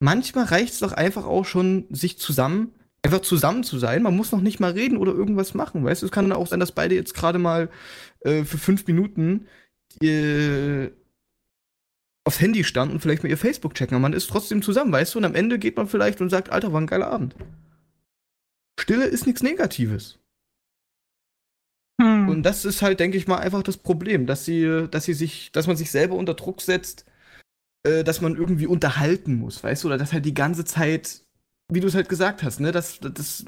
Manchmal reicht es doch einfach auch schon, sich zusammen, einfach zusammen zu sein. Man muss noch nicht mal reden oder irgendwas machen, weißt du? Es kann dann auch sein, dass beide jetzt gerade mal äh, für fünf Minuten äh, aufs Handy standen und vielleicht mal ihr Facebook checken. Aber man ist trotzdem zusammen, weißt du? Und am Ende geht man vielleicht und sagt, Alter, war ein geiler Abend. Stille ist nichts Negatives. Hm. Und das ist halt, denke ich mal, einfach das Problem, dass sie, dass sie sich, dass man sich selber unter Druck setzt, äh, dass man irgendwie unterhalten muss, weißt du, oder dass halt die ganze Zeit, wie du es halt gesagt hast, ne, dass, dass,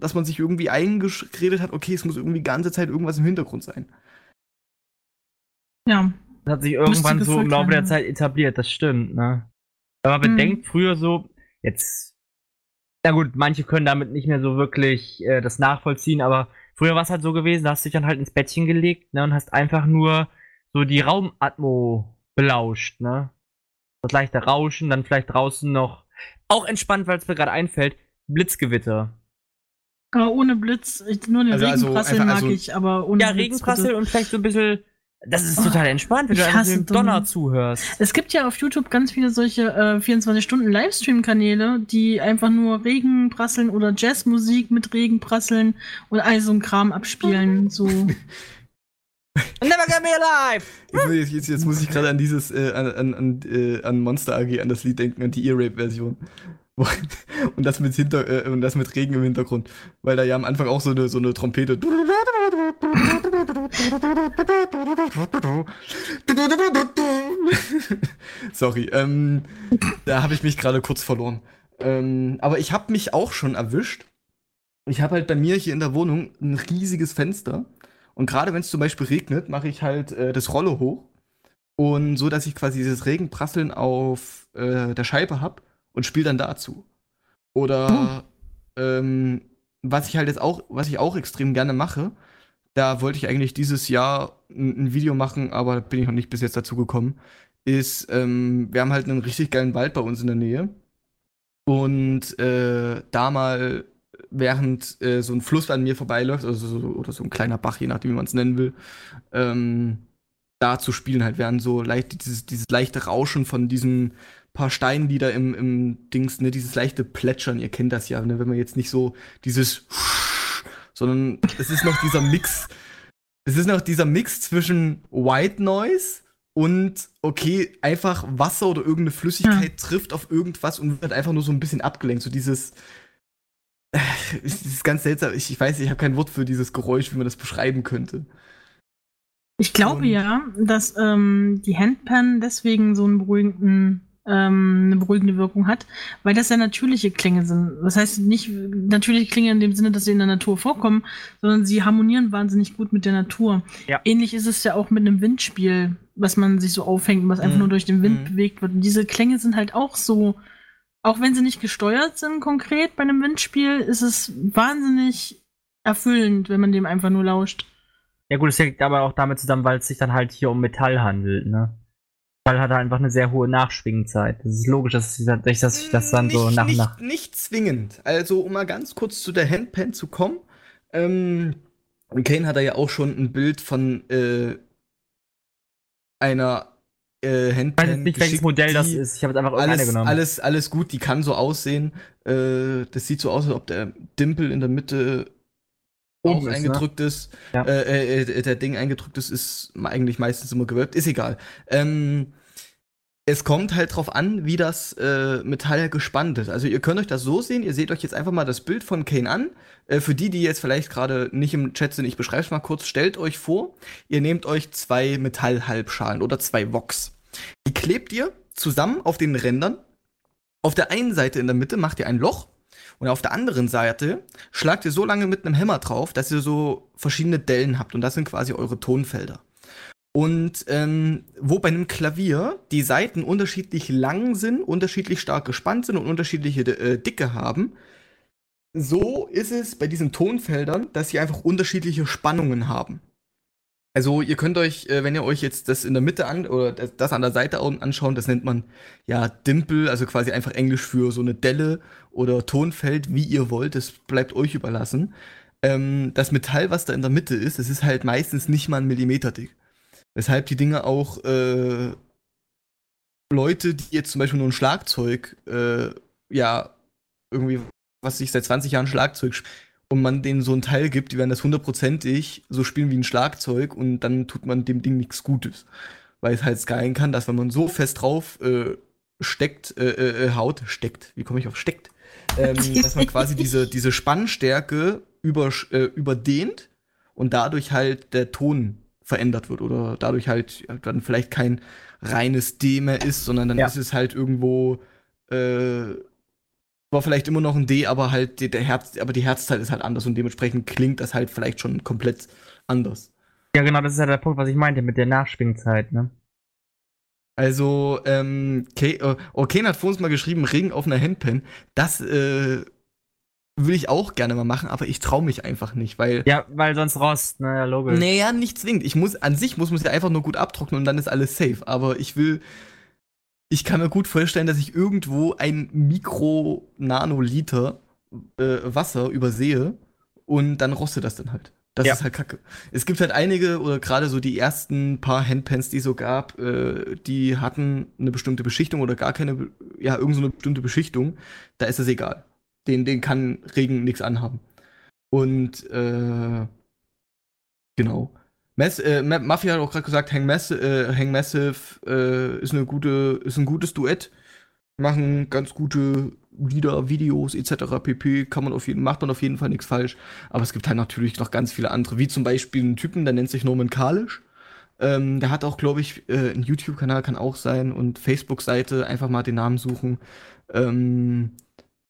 dass man sich irgendwie eingeredet hat, okay, es muss irgendwie die ganze Zeit irgendwas im Hintergrund sein. Ja. Das hat sich irgendwann so im Laufe der Zeit etabliert, das stimmt, ne? Wenn man hm. bedenkt, früher so, jetzt na gut, manche können damit nicht mehr so wirklich äh, das nachvollziehen, aber früher war es halt so gewesen, da hast du dich dann halt ins Bettchen gelegt, ne, und hast einfach nur so die Raumatmo belauscht, ne? Das leichte Rauschen, dann vielleicht draußen noch, auch entspannt, weil es mir gerade einfällt, Blitzgewitter. Aber ohne Blitz, nur den also, also Regenprassel also mag also, ich, aber ohne Ja, Blitz, Regenprassel bitte. und vielleicht so ein bisschen das ist total entspannt, wenn du einfach dem Donner zuhörst. Es gibt ja auf YouTube ganz viele solche äh, 24-Stunden-Livestream-Kanäle, die einfach nur Regen prasseln oder Jazzmusik mit Regen prasseln und all so ein Kram abspielen. So. (laughs) Never get me alive! Jetzt, jetzt, jetzt muss ich gerade an dieses, äh, an, an, äh, an Monster AG, an das Lied denken, an die Ear-Rape-Version. (laughs) und das mit Hinter äh, und das mit Regen im Hintergrund, weil da ja am Anfang auch so eine so eine Trompete. (laughs) Sorry, ähm, da habe ich mich gerade kurz verloren. Ähm, aber ich habe mich auch schon erwischt. Ich habe halt bei mir hier in der Wohnung ein riesiges Fenster und gerade wenn es zum Beispiel regnet, mache ich halt äh, das Rolle hoch und so, dass ich quasi dieses Regenprasseln auf äh, der Scheibe habe und spiele dann dazu. Oder oh. ähm, was ich halt jetzt auch, was ich auch extrem gerne mache, da wollte ich eigentlich dieses Jahr ein, ein Video machen, aber bin ich noch nicht bis jetzt dazu gekommen, ist, ähm, wir haben halt einen richtig geilen Wald bei uns in der Nähe. Und äh, da mal, während äh, so ein Fluss an mir vorbeiläuft, also so, oder so ein kleiner Bach, je nachdem, wie man es nennen will, ähm, da zu spielen halt, während so leicht, dieses, dieses leichte Rauschen von diesen paar Steinen, die da im, im Dings, ne, dieses leichte Plätschern, ihr kennt das ja, ne, wenn man jetzt nicht so dieses, (laughs) sondern es ist noch dieser Mix, es ist noch dieser Mix zwischen White Noise und okay, einfach Wasser oder irgendeine Flüssigkeit ja. trifft auf irgendwas und wird einfach nur so ein bisschen abgelenkt. So dieses. Äh, ist ganz seltsam. Ich, ich weiß, ich habe kein Wort für dieses Geräusch, wie man das beschreiben könnte. Ich glaube und, ja, dass ähm, die Handpan deswegen so einen beruhigenden ähm, eine beruhigende Wirkung hat, weil das ja natürliche Klänge sind. Das heißt nicht natürliche Klänge in dem Sinne, dass sie in der Natur vorkommen, sondern sie harmonieren wahnsinnig gut mit der Natur. Ja. Ähnlich ist es ja auch mit einem Windspiel, was man sich so aufhängt und was einfach mhm. nur durch den Wind mhm. bewegt wird. Und diese Klänge sind halt auch so, auch wenn sie nicht gesteuert sind konkret bei einem Windspiel, ist es wahnsinnig erfüllend, wenn man dem einfach nur lauscht. Ja gut, es hängt aber auch damit zusammen, weil es sich dann halt hier um Metall handelt, ne? Weil hat er einfach eine sehr hohe Nachschwingzeit. Das ist logisch, dass ich, dass ich das dann nicht, so nach nicht, nach. Nicht zwingend. Also, um mal ganz kurz zu der Handpan zu kommen. Ähm, Kane hat da ja auch schon ein Bild von äh, einer äh, Handpan. Ich weiß nicht, welches Modell das ist. Ich habe jetzt einfach alles, irgendeine genommen. Alles, alles gut, die kann so aussehen. Äh, das sieht so aus, als ob der Dimpel in der Mitte auch ist, ne? eingedrückt ne? ist, ja. äh, äh, der Ding eingedrückt ist, ist eigentlich meistens immer gewölbt, ist egal. Ähm, es kommt halt drauf an, wie das äh, Metall gespannt ist. Also ihr könnt euch das so sehen, ihr seht euch jetzt einfach mal das Bild von Kane an. Äh, für die, die jetzt vielleicht gerade nicht im Chat sind, ich beschreibe es mal kurz, stellt euch vor, ihr nehmt euch zwei Metallhalbschalen oder zwei Vox. Die klebt ihr zusammen auf den Rändern. Auf der einen Seite in der Mitte macht ihr ein Loch und auf der anderen Seite schlagt ihr so lange mit einem Hammer drauf, dass ihr so verschiedene Dellen habt. Und das sind quasi eure Tonfelder. Und ähm, wo bei einem Klavier die Saiten unterschiedlich lang sind, unterschiedlich stark gespannt sind und unterschiedliche äh, Dicke haben, so ist es bei diesen Tonfeldern, dass sie einfach unterschiedliche Spannungen haben. Also ihr könnt euch, äh, wenn ihr euch jetzt das in der Mitte an oder das, an der Seite anschauen, das nennt man ja Dimple, also quasi einfach Englisch für so eine Delle oder Tonfeld, wie ihr wollt. Das bleibt euch überlassen. ähm, das Metall, was da in der Mitte ist, das ist halt meistens nicht mal ein Millimeter dick. Weshalb die Dinge auch äh, Leute, die jetzt zum Beispiel nur ein Schlagzeug, äh, ja, irgendwie, was ich seit 20 Jahren Schlagzeug und man denen so ein Teil gibt, die werden das hundertprozentig so spielen wie ein Schlagzeug und dann tut man dem Ding nichts Gutes. Weil es halt sein kann, dass wenn man so fest drauf äh, steckt, äh, äh, äh haut, steckt, wie komme ich auf steckt, ähm, (laughs) dass man quasi diese, diese Spannstärke über, äh, überdehnt und dadurch halt der Ton verändert wird oder dadurch halt dann vielleicht kein reines D mehr ist, sondern dann ja. ist es halt irgendwo äh, war vielleicht immer noch ein D, aber halt der Herz, aber die Herzzeit ist halt anders und dementsprechend klingt das halt vielleicht schon komplett anders. Ja, genau, das ist ja der Punkt, was ich meinte mit der Nachschwingzeit, ne? Also, ähm, Kane, äh, oh, Kane hat vor uns mal geschrieben, Ring auf einer Handpen. Das, äh, will ich auch gerne mal machen, aber ich traue mich einfach nicht, weil. Ja, weil sonst Rost, naja, logisch. Naja, nicht zwingend. Ich muss, an sich muss man es ja einfach nur gut abtrocknen und dann ist alles safe. Aber ich will, ich kann mir gut vorstellen, dass ich irgendwo ein Mikro-Nanoliter äh, Wasser übersehe und dann rostet das dann halt. Das ja. ist halt kacke. Es gibt halt einige, oder gerade so die ersten paar Handpans, die es so gab, äh, die hatten eine bestimmte Beschichtung oder gar keine, ja, irgendeine so bestimmte Beschichtung. Da ist es egal den, den kann Regen nichts anhaben. Und äh, genau. Mass, äh, Mafia hat auch gerade gesagt, Hang, Mass, äh, Hang Massive äh, ist, eine gute, ist ein gutes Duett. Machen ganz gute Lieder, Videos etc. pp. Kann man auf jeden, macht man auf jeden Fall nichts falsch. Aber es gibt halt natürlich noch ganz viele andere, wie zum Beispiel einen Typen, der nennt sich Norman Kalisch. Ähm, der hat auch, glaube ich, äh, einen YouTube-Kanal, kann auch sein, und Facebook-Seite, einfach mal den Namen suchen. Ähm,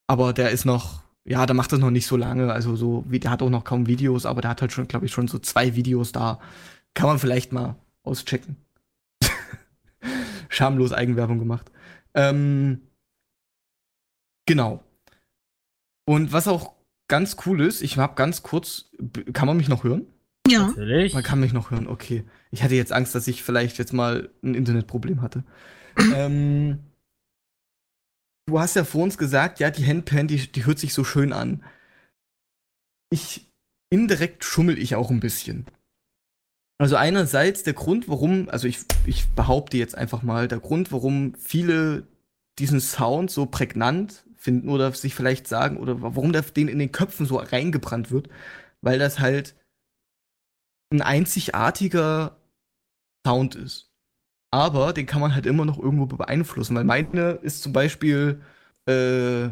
aber der ist noch, ja, der macht das noch nicht so lange. Also so, wie, der hat auch noch kaum Videos, aber der hat halt schon, glaube ich, schon so zwei Videos da. Kann man vielleicht mal auschecken. (laughs) Schamlos Eigenwerbung gemacht. Ähm, genau. Und was auch ganz cool ist, ich habe ganz kurz, kann man mich noch hören? Ja. Natürlich. Man kann mich noch hören, okay. Ich hatte jetzt Angst, dass ich vielleicht jetzt mal ein Internetproblem hatte. (clears throat) ähm, du hast ja vor uns gesagt, ja, die Handpan, die, die hört sich so schön an. Ich, indirekt schummel ich auch ein bisschen. Also einerseits der Grund, warum, also ich, ich behaupte jetzt einfach mal, der Grund, warum viele diesen Sound so prägnant finden oder sich vielleicht sagen, oder warum der denen in den Köpfen so reingebrannt wird, weil das halt ein einzigartiger Sound ist aber den kann man halt immer noch irgendwo beeinflussen, weil meine ist zum Beispiel äh,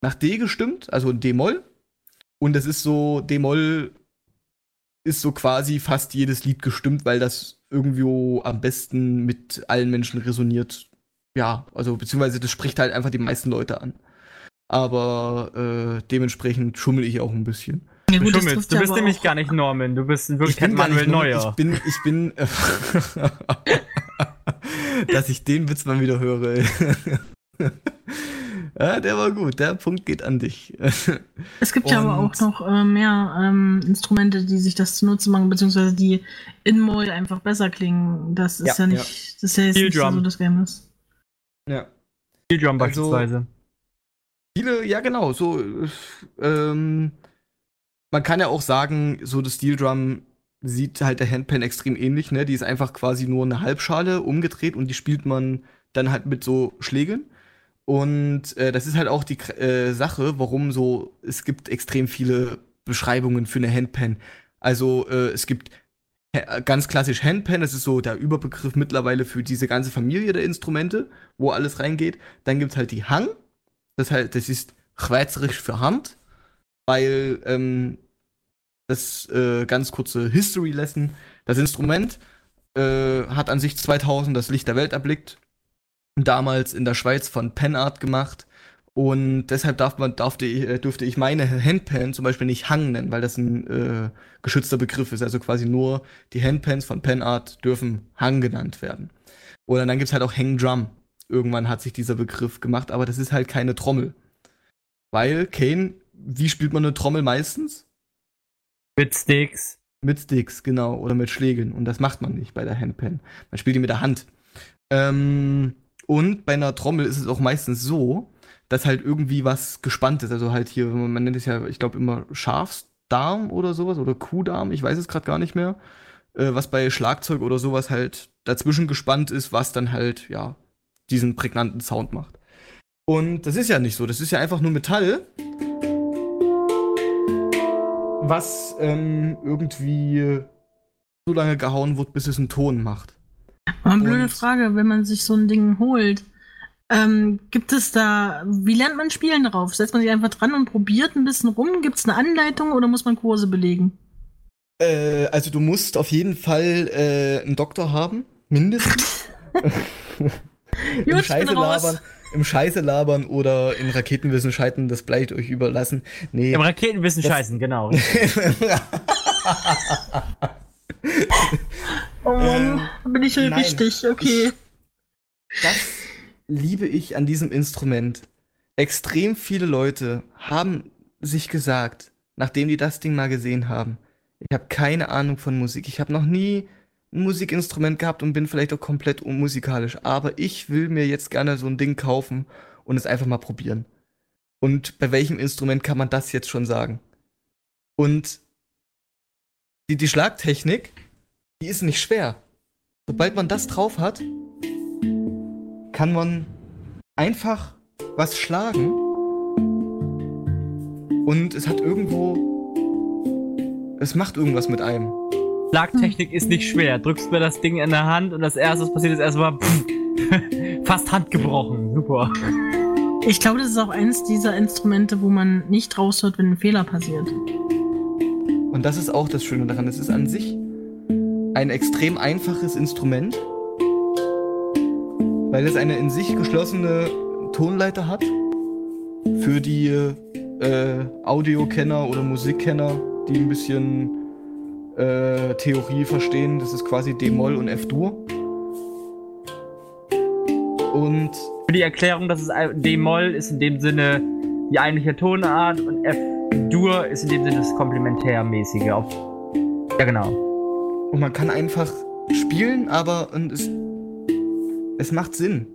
nach D gestimmt, also D-Moll. Und das ist so, D-Moll ist so quasi fast jedes Lied gestimmt, weil das irgendwo am besten mit allen Menschen resoniert. Ja, also beziehungsweise das spricht halt einfach die meisten Leute an. Aber äh, dementsprechend schummel ich auch ein bisschen. Ja, gut, du schummelst. Du bist nämlich gar nicht Norman. Du bist in Wirklichkeit Manuel Neuer. Ich bin, ich bin, äh, (laughs) dass ich den Witz mal wieder höre. (laughs) ja, der war gut. Der Punkt geht an dich. (laughs) es gibt Und ja aber auch noch äh, mehr ähm, Instrumente, die sich das zunutze machen, beziehungsweise die in Moll einfach besser klingen. Das ist ja, ja nicht, ja. das ist ja jetzt nicht so das Geheimnis. Ja. Steel Drum also, beispielsweise. Viele, ja genau, so ähm, man kann ja auch sagen, so das Steel Drum sieht halt der Handpan extrem ähnlich, ne? Die ist einfach quasi nur eine Halbschale umgedreht und die spielt man dann halt mit so Schlägen. Und äh, das ist halt auch die äh, Sache, warum so, es gibt extrem viele Beschreibungen für eine Handpan. Also äh, es gibt ganz klassisch Handpan, das ist so der Überbegriff mittlerweile für diese ganze Familie der Instrumente, wo alles reingeht. Dann gibt es halt die Hang, das, halt, das ist schweizerisch für Hand weil ähm, das äh, ganz kurze History Lesson, das Instrument äh, hat an sich 2000 das Licht der Welt erblickt, damals in der Schweiz von Penart gemacht und deshalb darf man, ich, äh, durfte ich meine Handpan zum Beispiel nicht Hang nennen, weil das ein äh, geschützter Begriff ist. Also quasi nur die Handpans von Penart dürfen Hang genannt werden. Oder dann gibt es halt auch Hang Drum. Irgendwann hat sich dieser Begriff gemacht, aber das ist halt keine Trommel. Weil Kane wie spielt man eine Trommel meistens? Mit Sticks. Mit Sticks, genau. Oder mit Schlägen. Und das macht man nicht bei der Handpan. Man spielt die mit der Hand. Ähm, und bei einer Trommel ist es auch meistens so, dass halt irgendwie was gespannt ist. Also halt hier, man nennt es ja, ich glaube, immer Schafs, Darm oder sowas oder Kuhdarm, ich weiß es gerade gar nicht mehr, äh, was bei Schlagzeug oder sowas halt dazwischen gespannt ist, was dann halt, ja, diesen prägnanten Sound macht. Und das ist ja nicht so, das ist ja einfach nur Metall, was ähm, irgendwie so lange gehauen wird, bis es einen Ton macht. Aber eine blöde Frage, wenn man sich so ein Ding holt. Ähm, gibt es da, wie lernt man Spielen darauf? Setzt man sich einfach dran und probiert ein bisschen rum? Gibt es eine Anleitung oder muss man Kurse belegen? Äh, also du musst auf jeden Fall äh, einen Doktor haben, mindestens. (laughs) (laughs) Im Scheiße labern, im Scheiße labern oder in Raketenwissenschaften, das bleibt euch überlassen. Nee. Im Raketenwissenschaften, genau. (laughs) oh Mann, äh, bin ich nein, richtig, okay. Ich, das liebe ich an diesem Instrument. Extrem viele Leute haben sich gesagt, nachdem die das Ding mal gesehen haben, ich habe keine Ahnung von Musik. Ich habe noch nie Musikinstrument gehabt und bin vielleicht auch komplett unmusikalisch. Aber ich will mir jetzt gerne so ein Ding kaufen und es einfach mal probieren. Und bei welchem Instrument kann man das jetzt schon sagen? Und die, die Schlagtechnik, die ist nicht schwer. Sobald man das drauf hat, kann man einfach was schlagen und es hat irgendwo. Es macht irgendwas mit einem. Schlagtechnik ist nicht schwer. Drückst mir das Ding in der Hand und das erste, was passiert, ist erstmal (laughs) fast Hand gebrochen. Super. Ich glaube, das ist auch eines dieser Instrumente, wo man nicht raushört, wenn ein Fehler passiert. Und das ist auch das Schöne daran. Es ist an sich ein extrem einfaches Instrument, weil es eine in sich geschlossene Tonleiter hat für die äh, Audiokenner oder Musikkenner, die ein bisschen äh, Theorie verstehen. Das ist quasi D-Moll und F-Dur. Und für die Erklärung, dass es D-Moll ist in dem Sinne die eigentliche Tonart und F-Dur ist in dem Sinne das Komplementärmäßige. ja, genau. Und man kann einfach spielen, aber und es es macht Sinn.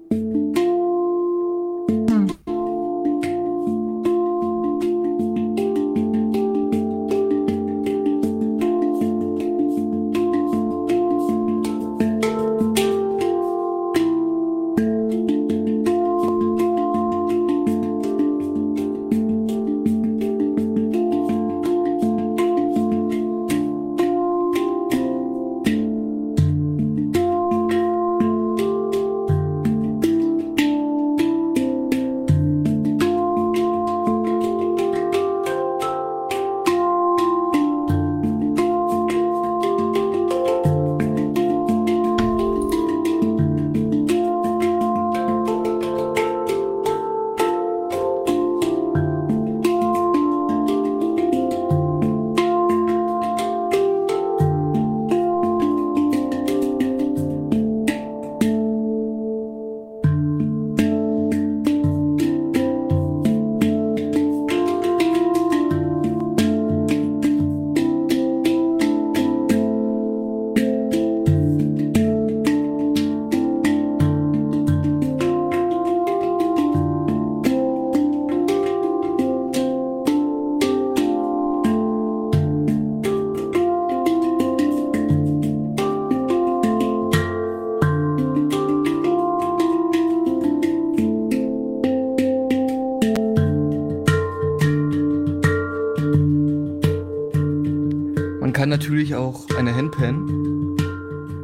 Natürlich auch eine Handpan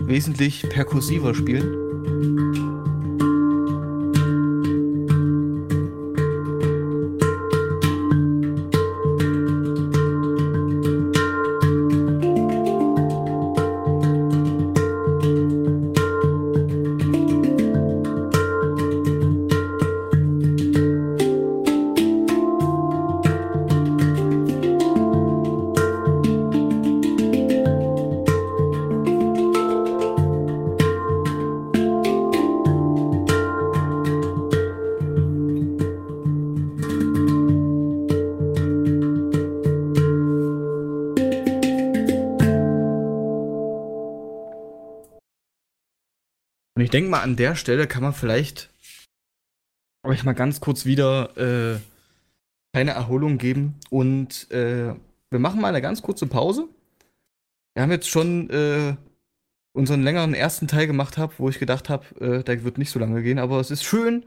wesentlich perkussiver spielen. Mal, an der Stelle kann man vielleicht euch mal ganz kurz wieder äh, eine Erholung geben und äh, wir machen mal eine ganz kurze Pause. Wir haben jetzt schon äh, unseren längeren ersten Teil gemacht, hab, wo ich gedacht habe, äh, der wird nicht so lange gehen, aber es ist schön,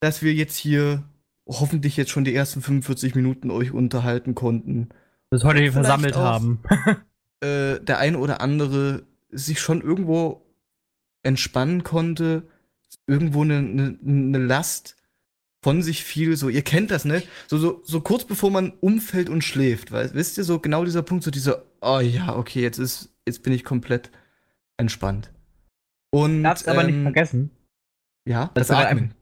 dass wir jetzt hier hoffentlich jetzt schon die ersten 45 Minuten euch unterhalten konnten. Bis heute hier versammelt auch, haben. äh, der eine oder andere sich schon irgendwo entspannen konnte, irgendwo eine, eine, eine Last von sich viel, so, ihr kennt das, ne? So, so, so kurz bevor man umfällt und schläft, weil, wisst ihr, so genau dieser Punkt, so dieser, oh ja, okay, jetzt ist, jetzt bin ich komplett entspannt. Und. Darfst ähm, aber nicht ähm, vergessen. Ja, das, das Atmen.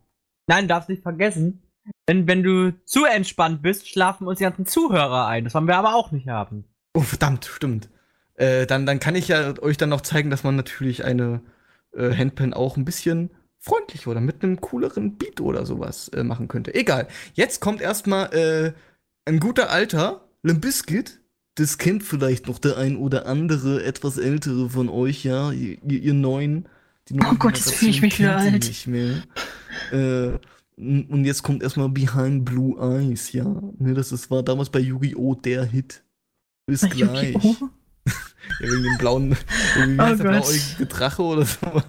Nein, darfst nicht vergessen. Wenn, wenn du zu entspannt bist, schlafen uns die ganzen Zuhörer ein. Das wollen wir aber auch nicht haben. Oh, verdammt, stimmt. Äh, dann, dann kann ich ja euch dann noch zeigen, dass man natürlich eine äh, Handpan auch ein bisschen freundlich oder mit einem cooleren Beat oder sowas äh, machen könnte. Egal. Jetzt kommt erstmal äh, ein guter alter Limbiskit. Das kennt vielleicht noch der ein oder andere etwas ältere von euch, ja, ihr, ihr neuen. oh Gott, jetzt fühle ich mich wieder alt. Nicht mehr. äh, und jetzt kommt erstmal Behind Blue Eyes, ja. Ne, das ist, war damals bei Yu-Gi-Oh! der Hit. Bis bei gleich. Ja, wegen dem blauen, oh blauäugige Drache oder sowas.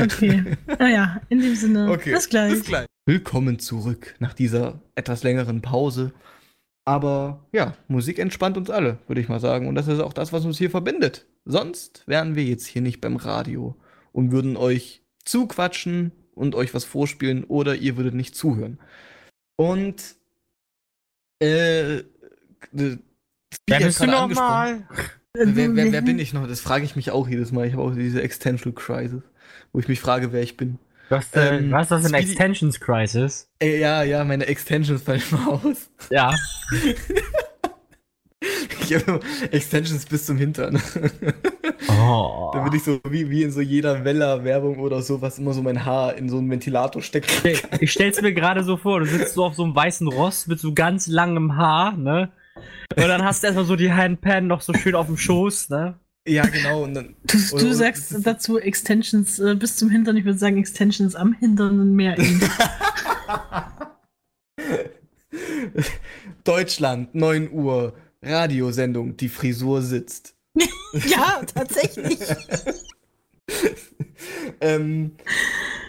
Okay. Naja, in dem Sinne, okay. bis gleich. Bis gleich. Willkommen zurück nach dieser etwas längeren Pause. Aber ja, Musik entspannt uns alle, würde ich mal sagen. Und das ist auch das, was uns hier verbindet. Sonst wären wir jetzt hier nicht beim Radio und würden euch zuquatschen und euch was vorspielen oder ihr würdet nicht zuhören. Und äh, Wer bist du nochmal? Wer, wer, wer, bin ich noch? Das frage ich mich auch jedes Mal. Ich habe auch diese Extension Crisis, wo ich mich frage, wer ich bin. Was, äh, ähm, was ist das in Extensions Crisis? Äh, ja, ja, meine Extensions fallen mal (laughs) aus. Ja. (laughs) ich habe Extensions bis zum Hintern. oh. (laughs) Damit ich so, wie, wie in so jeder Weller-Werbung oder sowas, immer so mein Haar in so einen Ventilator stecke. Ich, ich stell's mir gerade so vor, du sitzt so auf so einem weißen Ross mit so ganz langem Haar, ne? Und dann hast du erstmal so die Handpan noch so schön auf dem Schoß, ne? Ja, genau. Und dann, du, du oder, sagst dazu Extensions äh, bis zum Hintern. Ich würde sagen Extensions am Hintern und mehr in. (laughs) Deutschland, 9 Uhr, Radiosendung, die Frisur sitzt. (laughs) ja, tatsächlich. (laughs) (laughs) ähm,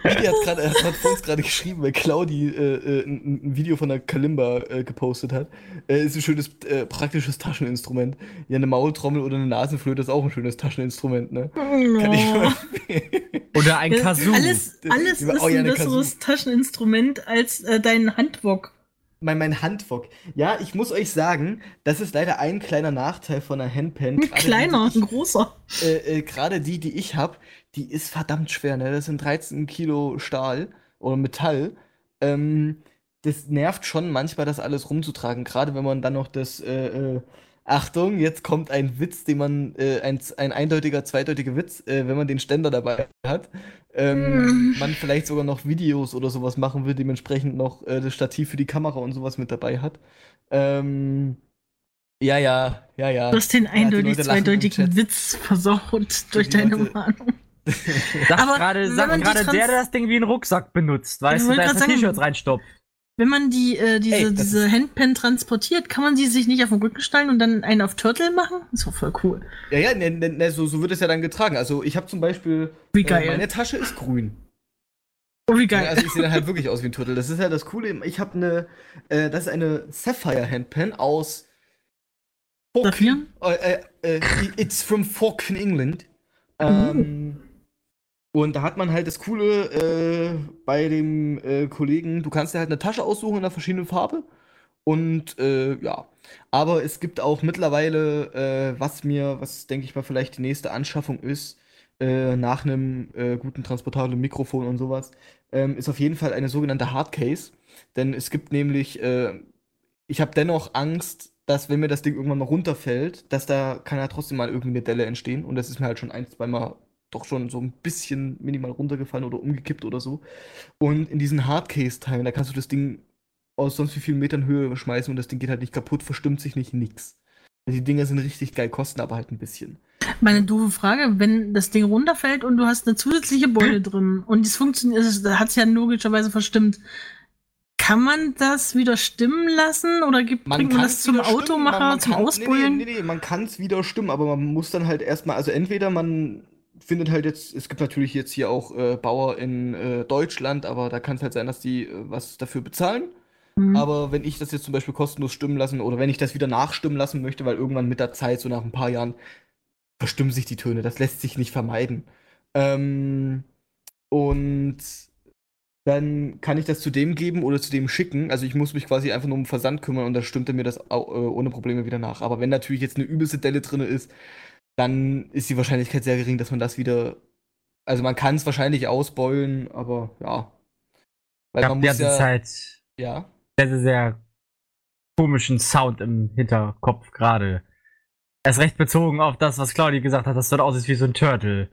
Midi hat, grad, hat vor uns gerade geschrieben, weil Claudi äh, äh, ein, ein, Video von der Kalimba äh, gepostet hat. Äh, ist ein schönes, äh, praktisches Tascheninstrument. Ja, eine Maultrommel oder eine Nasenflöte ist auch ein schönes Tascheninstrument, ne? Ja. Kann ich mal (laughs) Oder ein Kazoo. Alles, alles ist oh, ja, ein besseres Kazoo. Tascheninstrument als äh, dein Handbock mein, mein Handwok. Ja, ich muss euch sagen, das ist leider ein kleiner Nachteil von einer Handpan. Ein kleiner, ein großer. Äh, äh, Gerade die, die ich habe, die ist verdammt schwer. Ne? Das sind 13 Kilo Stahl oder Metall. Ähm, das nervt schon manchmal, das alles rumzutragen. Gerade wenn man dann noch das äh, äh Achtung, jetzt kommt ein Witz, den man, äh, ein, ein eindeutiger, zweideutiger Witz, äh, wenn man den Ständer dabei hat. Ähm, mm. Man vielleicht sogar noch Videos oder sowas machen will, dementsprechend noch äh, das Stativ für die Kamera und sowas mit dabei hat. Ähm, ja, ja, ja, ja. Du hast den eindeutig ja, zweideutigen Witz versaut durch deine Warnung. Aber gerade der, der das Ding wie einen Rucksack benutzt, weißt du, da ist T-Shirts reinstopft. Wenn man die, äh, diese, Ey, diese Handpen transportiert, kann man sie sich nicht auf den Rücken stellen und dann einen auf Turtle machen? Das ist doch voll cool. Ja, ja, ne, ne, ne, so, so wird es ja dann getragen. Also ich habe zum Beispiel. Wie geil. Äh, meine Tasche ist grün. Oh, wie geil. Also ich sehe dann halt wirklich aus wie ein Turtle. Das ist ja das Coole. Ich habe eine, äh, das ist eine Sapphire Handpen aus Forken. Äh, äh, it's from Fork in England. Ähm, uh. Und da hat man halt das Coole äh, bei dem äh, Kollegen, du kannst dir halt eine Tasche aussuchen in einer verschiedenen Farbe. Und äh, ja, aber es gibt auch mittlerweile, äh, was mir, was denke ich mal vielleicht die nächste Anschaffung ist, äh, nach einem äh, guten transportablen Mikrofon und sowas, ähm, ist auf jeden Fall eine sogenannte Hardcase. Denn es gibt nämlich, ich habe dennoch Angst, dass wenn mir das Ding irgendwann mal runterfällt, dass da kann ja trotzdem mal irgendwie eine Delle entstehen. Und das ist mir halt schon ein, zweimal doch schon so ein bisschen minimal runtergefallen oder umgekippt oder so. Und in diesen Hardcase-Teilen, da kannst du das Ding aus sonst wie vielen Metern Höhe schmeißen und das Ding geht halt nicht kaputt, verstimmt sich nicht, nix. Die Dinger sind richtig geil, kosten aber halt ein bisschen. Meine doofe Frage, wenn das Ding runterfällt und du hast eine zusätzliche Beule (clears throat) drin und es funktioniert, das hat es ja logischerweise verstimmt, Kann man das wieder stimmen lassen oder gibt, man bringt man das zum Automacher, man, man zum kann, Ausbrüllen? Nee, nee, nee, man kann es wieder stimmen, aber man muss dann halt erstmal, also entweder man findet halt jetzt, es gibt natürlich jetzt hier auch äh, Bauer in äh, Deutschland, aber da kann es halt sein, dass die äh, was dafür bezahlen. Mhm. Aber wenn ich das jetzt zum Beispiel kostenlos stimmen lassen oder wenn ich das wieder nachstimmen lassen möchte, weil irgendwann mit der Zeit, so nach ein paar Jahren, verstimmen sich die Töne. Das lässt sich nicht vermeiden. Ähm, und dann kann ich das zu dem geben oder zu dem schicken. Also ich muss mich quasi einfach nur um Versand kümmern und dann stimmt er mir das äh, ohne Probleme wieder nach. Aber wenn natürlich jetzt eine übelste Delle drin ist, dann ist die Wahrscheinlichkeit sehr gering, dass man das wieder. Also man kann es wahrscheinlich ausbeulen, aber ja. Weil ich man muss ja, Zeit ja. sehr, sehr, sehr komischen Sound im Hinterkopf gerade. Erst recht bezogen auf das, was Claudia gesagt hat, dass das aussieht wie so ein Turtle.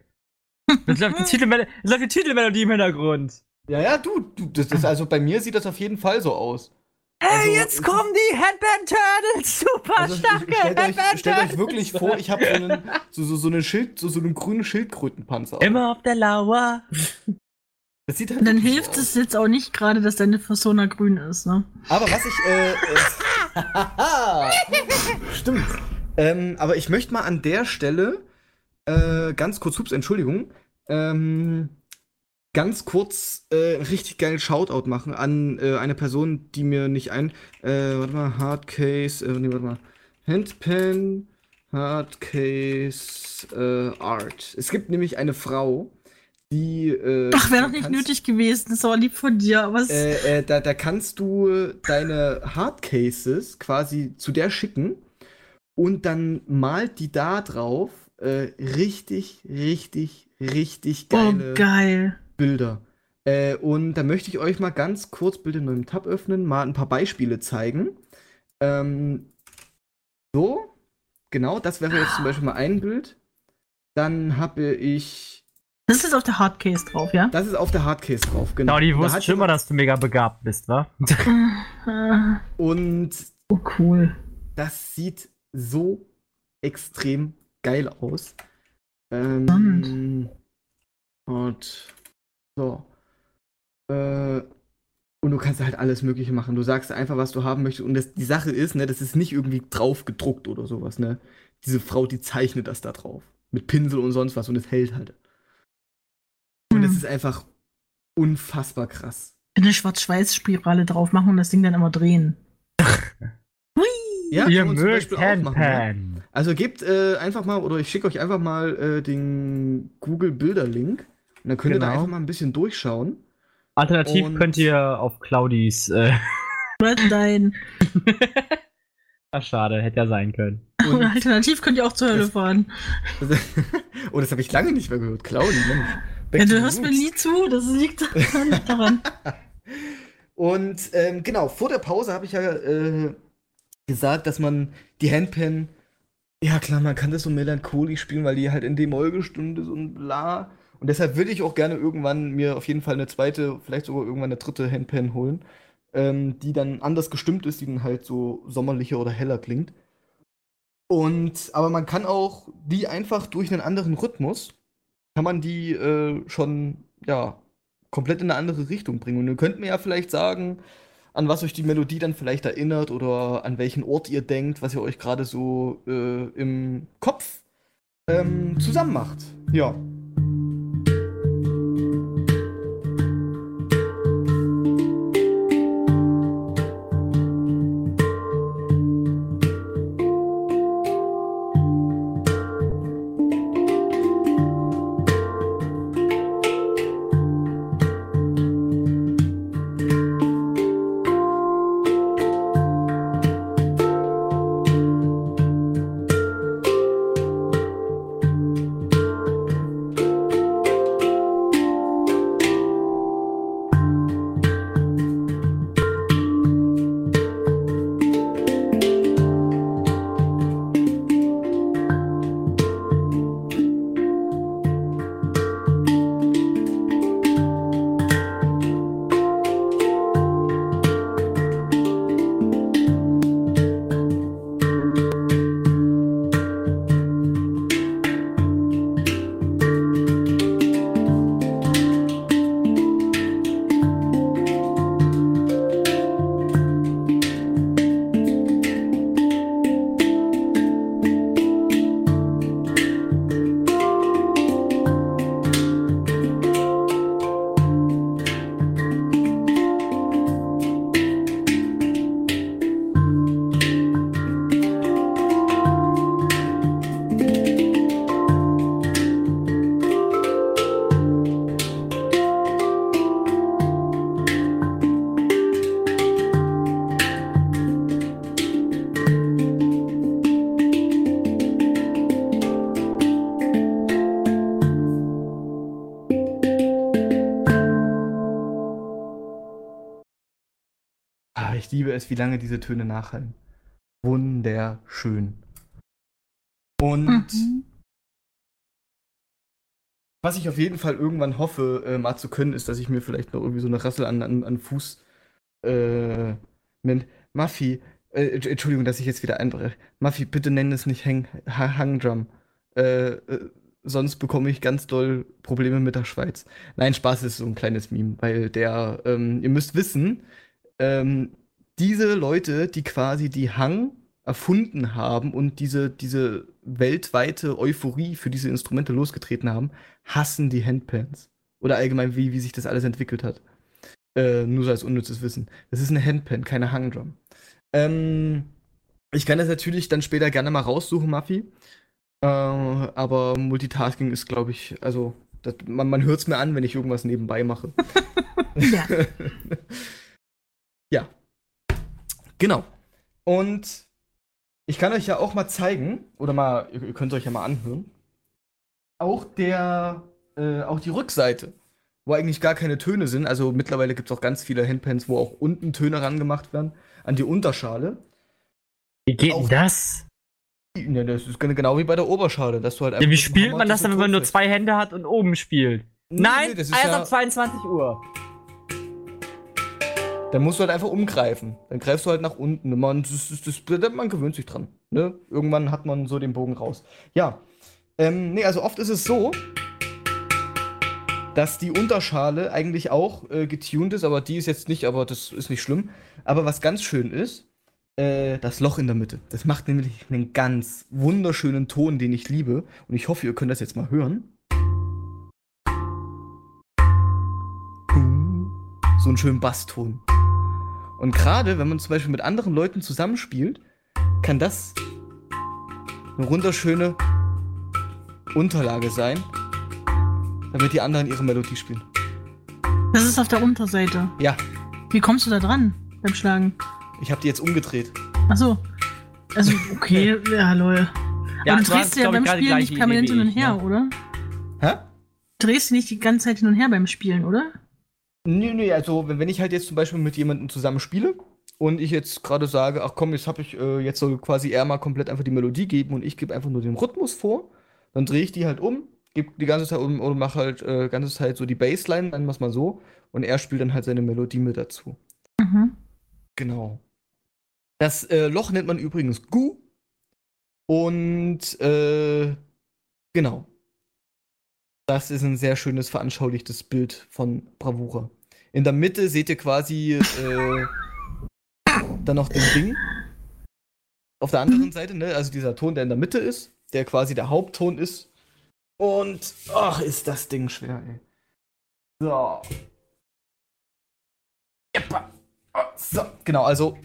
(laughs) Es läuft, die Titelmelodie, läuft die Titelmelodie im Hintergrund. Ja, ja, du, du das ist also bei mir sieht das auf jeden Fall so aus. Hey, also, jetzt kommen die Headband Turtles, super also, starke stellt Headband euch, stellt euch wirklich vor, ich habe so einen so, so, so einen Schild, so, so einen grünen Schildkrötenpanzer. Immer auf der Lauer. Das sieht halt Dann hilft aus. es jetzt auch nicht gerade, dass deine Persona grün ist, ne? Aber was ich äh, äh (laughs) stimmt. Ähm, aber ich möchte mal an der Stelle äh, ganz kurz, hups, Entschuldigung, ähm, ganz kurz äh, richtig geilen Shoutout machen an äh, eine Person, die mir nicht ein. Äh, warte mal, Hardcase, äh, nee, warte mal. Handpen, Hardcase, äh, Art. Es gibt nämlich eine Frau, die. Äh, Ach, wäre doch nicht nötig gewesen, das war lieb von dir, aber äh, äh, da, da kannst du deine Hardcases quasi zu der schicken und dann malt die da drauf äh, richtig, richtig, richtig oh, geile oh, geil. Bilder. Äh, und da möchte ich euch mal ganz kurz bitte in einem Tab öffnen, mal ein paar Beispiele zeigen. Ähm, so, genau, das wäre jetzt zum Beispiel mal ein Bild. Dann habe ich. Das ist auf der Hardcase drauf, ja? Das ist auf der Hardcase drauf, genau. Genau, die wusste schon mal, dass du mega begabt bist, wa? und. Oh, cool. Das sieht so extrem geil aus. Ähm, und so. Äh, und du kannst halt alles Mögliche machen. Du sagst einfach, was du haben möchtest. Und das, die Sache ist, ne, das ist nicht irgendwie drauf gedruckt oder sowas, ne? Diese Frau, die zeichnet das da drauf. Mit Pinsel und sonst was und es hält halt. Und es mhm. ist einfach unfassbar krass. Eine Schwarz-Weiß-Spirale drauf machen und das Ding dann immer drehen. (laughs) Ja, Ihr kann man zum Beispiel auch machen. Ne? Also gebt äh, einfach mal, oder ich schicke euch einfach mal äh, den Google Bilder-Link. Und dann könnt genau. ihr da genau. einfach mal ein bisschen durchschauen. Alternativ und könnt ihr auf Claudis. Äh (laughs) Dein. (laughs) Ach, schade, hätte ja sein können. Und Alternativ könnt ihr auch zur Hölle das, fahren. (laughs) oh, das habe ich lange nicht mehr gehört. Claudi, Mensch. Ja, du hörst mir nie zu, das liegt daran. Und ähm, genau, vor der Pause habe ich ja äh, gesagt, dass man die Handpan, ja klar, man kann das so melancholisch spielen, weil die halt in D-Moll gestimmt ist und bla. Und deshalb würde ich auch gerne irgendwann mir auf jeden Fall eine zweite, vielleicht sogar irgendwann eine dritte Handpan holen, ähm, die dann anders gestimmt ist, die dann halt so sommerlicher oder heller klingt. Und, aber man kann auch die einfach durch einen anderen Rhythmus, kann man die äh, schon, ja, komplett in eine andere Richtung bringen. Und ihr könnt mir ja vielleicht sagen, an was euch die Melodie dann vielleicht erinnert oder an welchen Ort ihr denkt, was ihr euch gerade so äh, im Kopf ähm, zusammen macht. Ja. Ich liebe es, wie lange diese Töne nachhallen. Wunderschön. Und mhm. was ich auf jeden Fall irgendwann hoffe, äh, mal zu können, ist, dass ich mir vielleicht noch irgendwie so eine Rassel an, an, an Fuß äh, mit Maffi, äh, Entschuldigung, dass ich jetzt wieder einbreche. Maffi, bitte nenn es nicht Hang, Hangdrum. Äh, äh, sonst bekomme ich ganz doll Probleme mit der Schweiz. Nein, Spaß ist so ein kleines Meme, weil der, ähm, ihr müsst wissen, ähm, diese Leute, die quasi die Hang erfunden haben und diese, diese weltweite Euphorie für diese Instrumente losgetreten haben, hassen die Handpans. Oder allgemein, wie, wie sich das alles entwickelt hat. Äh, nur so als unnützes Wissen. Das ist eine Handpan, keine Hangdrum. Ähm, ich kann das natürlich dann später gerne mal raussuchen, Maffi. Äh, aber Multitasking ist, glaube ich, also das, man, man hört es mir an, wenn ich irgendwas nebenbei mache. (laughs) ja. (laughs) ja. Genau. Und ich kann euch ja auch mal zeigen, oder mal, ihr könnt euch ja mal anhören. Auch der, äh, auch die Rückseite, wo eigentlich gar keine Töne sind. Also mittlerweile gibt es auch ganz viele Handpans, wo auch unten Töne rangemacht werden, an die Unterschale. Wie geht denn das? Ja, das ist genau wie bei der Oberschale, dass du halt ja, Wie spielt man das dann, wenn man nur zwei Hände hat und oben spielt? Nee, Nein, nee, das ist erst ja ab 22 Uhr. Dann musst du halt einfach umgreifen. Dann greifst du halt nach unten. Man, das, das, das, man gewöhnt sich dran. Ne? Irgendwann hat man so den Bogen raus. Ja. Ähm, nee, also oft ist es so, dass die Unterschale eigentlich auch äh, getuned ist, aber die ist jetzt nicht, aber das ist nicht schlimm. Aber was ganz schön ist, äh, das Loch in der Mitte. Das macht nämlich einen ganz wunderschönen Ton, den ich liebe. Und ich hoffe, ihr könnt das jetzt mal hören. So einen schönen Basston. Und gerade wenn man zum Beispiel mit anderen Leuten zusammenspielt, kann das eine wunderschöne Unterlage sein, damit die anderen ihre Melodie spielen. Das ist auf der Unterseite. Ja. Wie kommst du da dran beim Schlagen? Ich habe die jetzt umgedreht. Ach so. Also, okay, (laughs) ja, lol. Ja, Aber du drehst du ja beim Spielen nicht permanent hin und her, ne? oder? Hä? Du drehst du nicht die ganze Zeit hin und her beim Spielen, oder? Nee, nee, also wenn ich halt jetzt zum Beispiel mit jemandem zusammen spiele und ich jetzt gerade sage, ach komm, jetzt habe ich, äh, jetzt soll quasi er mal komplett einfach die Melodie geben und ich gebe einfach nur den Rhythmus vor, dann drehe ich die halt um, gebe die ganze Zeit um und mache halt äh, ganze Zeit so die Bassline, nennen wir es mal so, und er spielt dann halt seine Melodie mit dazu. Mhm. Genau. Das äh, Loch nennt man übrigens Gu. Und äh, genau. Das ist ein sehr schönes veranschaulichtes Bild von Bravura. In der Mitte seht ihr quasi äh, dann noch den Ring. Auf der anderen Seite, ne, also dieser Ton, der in der Mitte ist, der quasi der Hauptton ist. Und, ach, ist das Ding schwer, ey. So. So, genau, also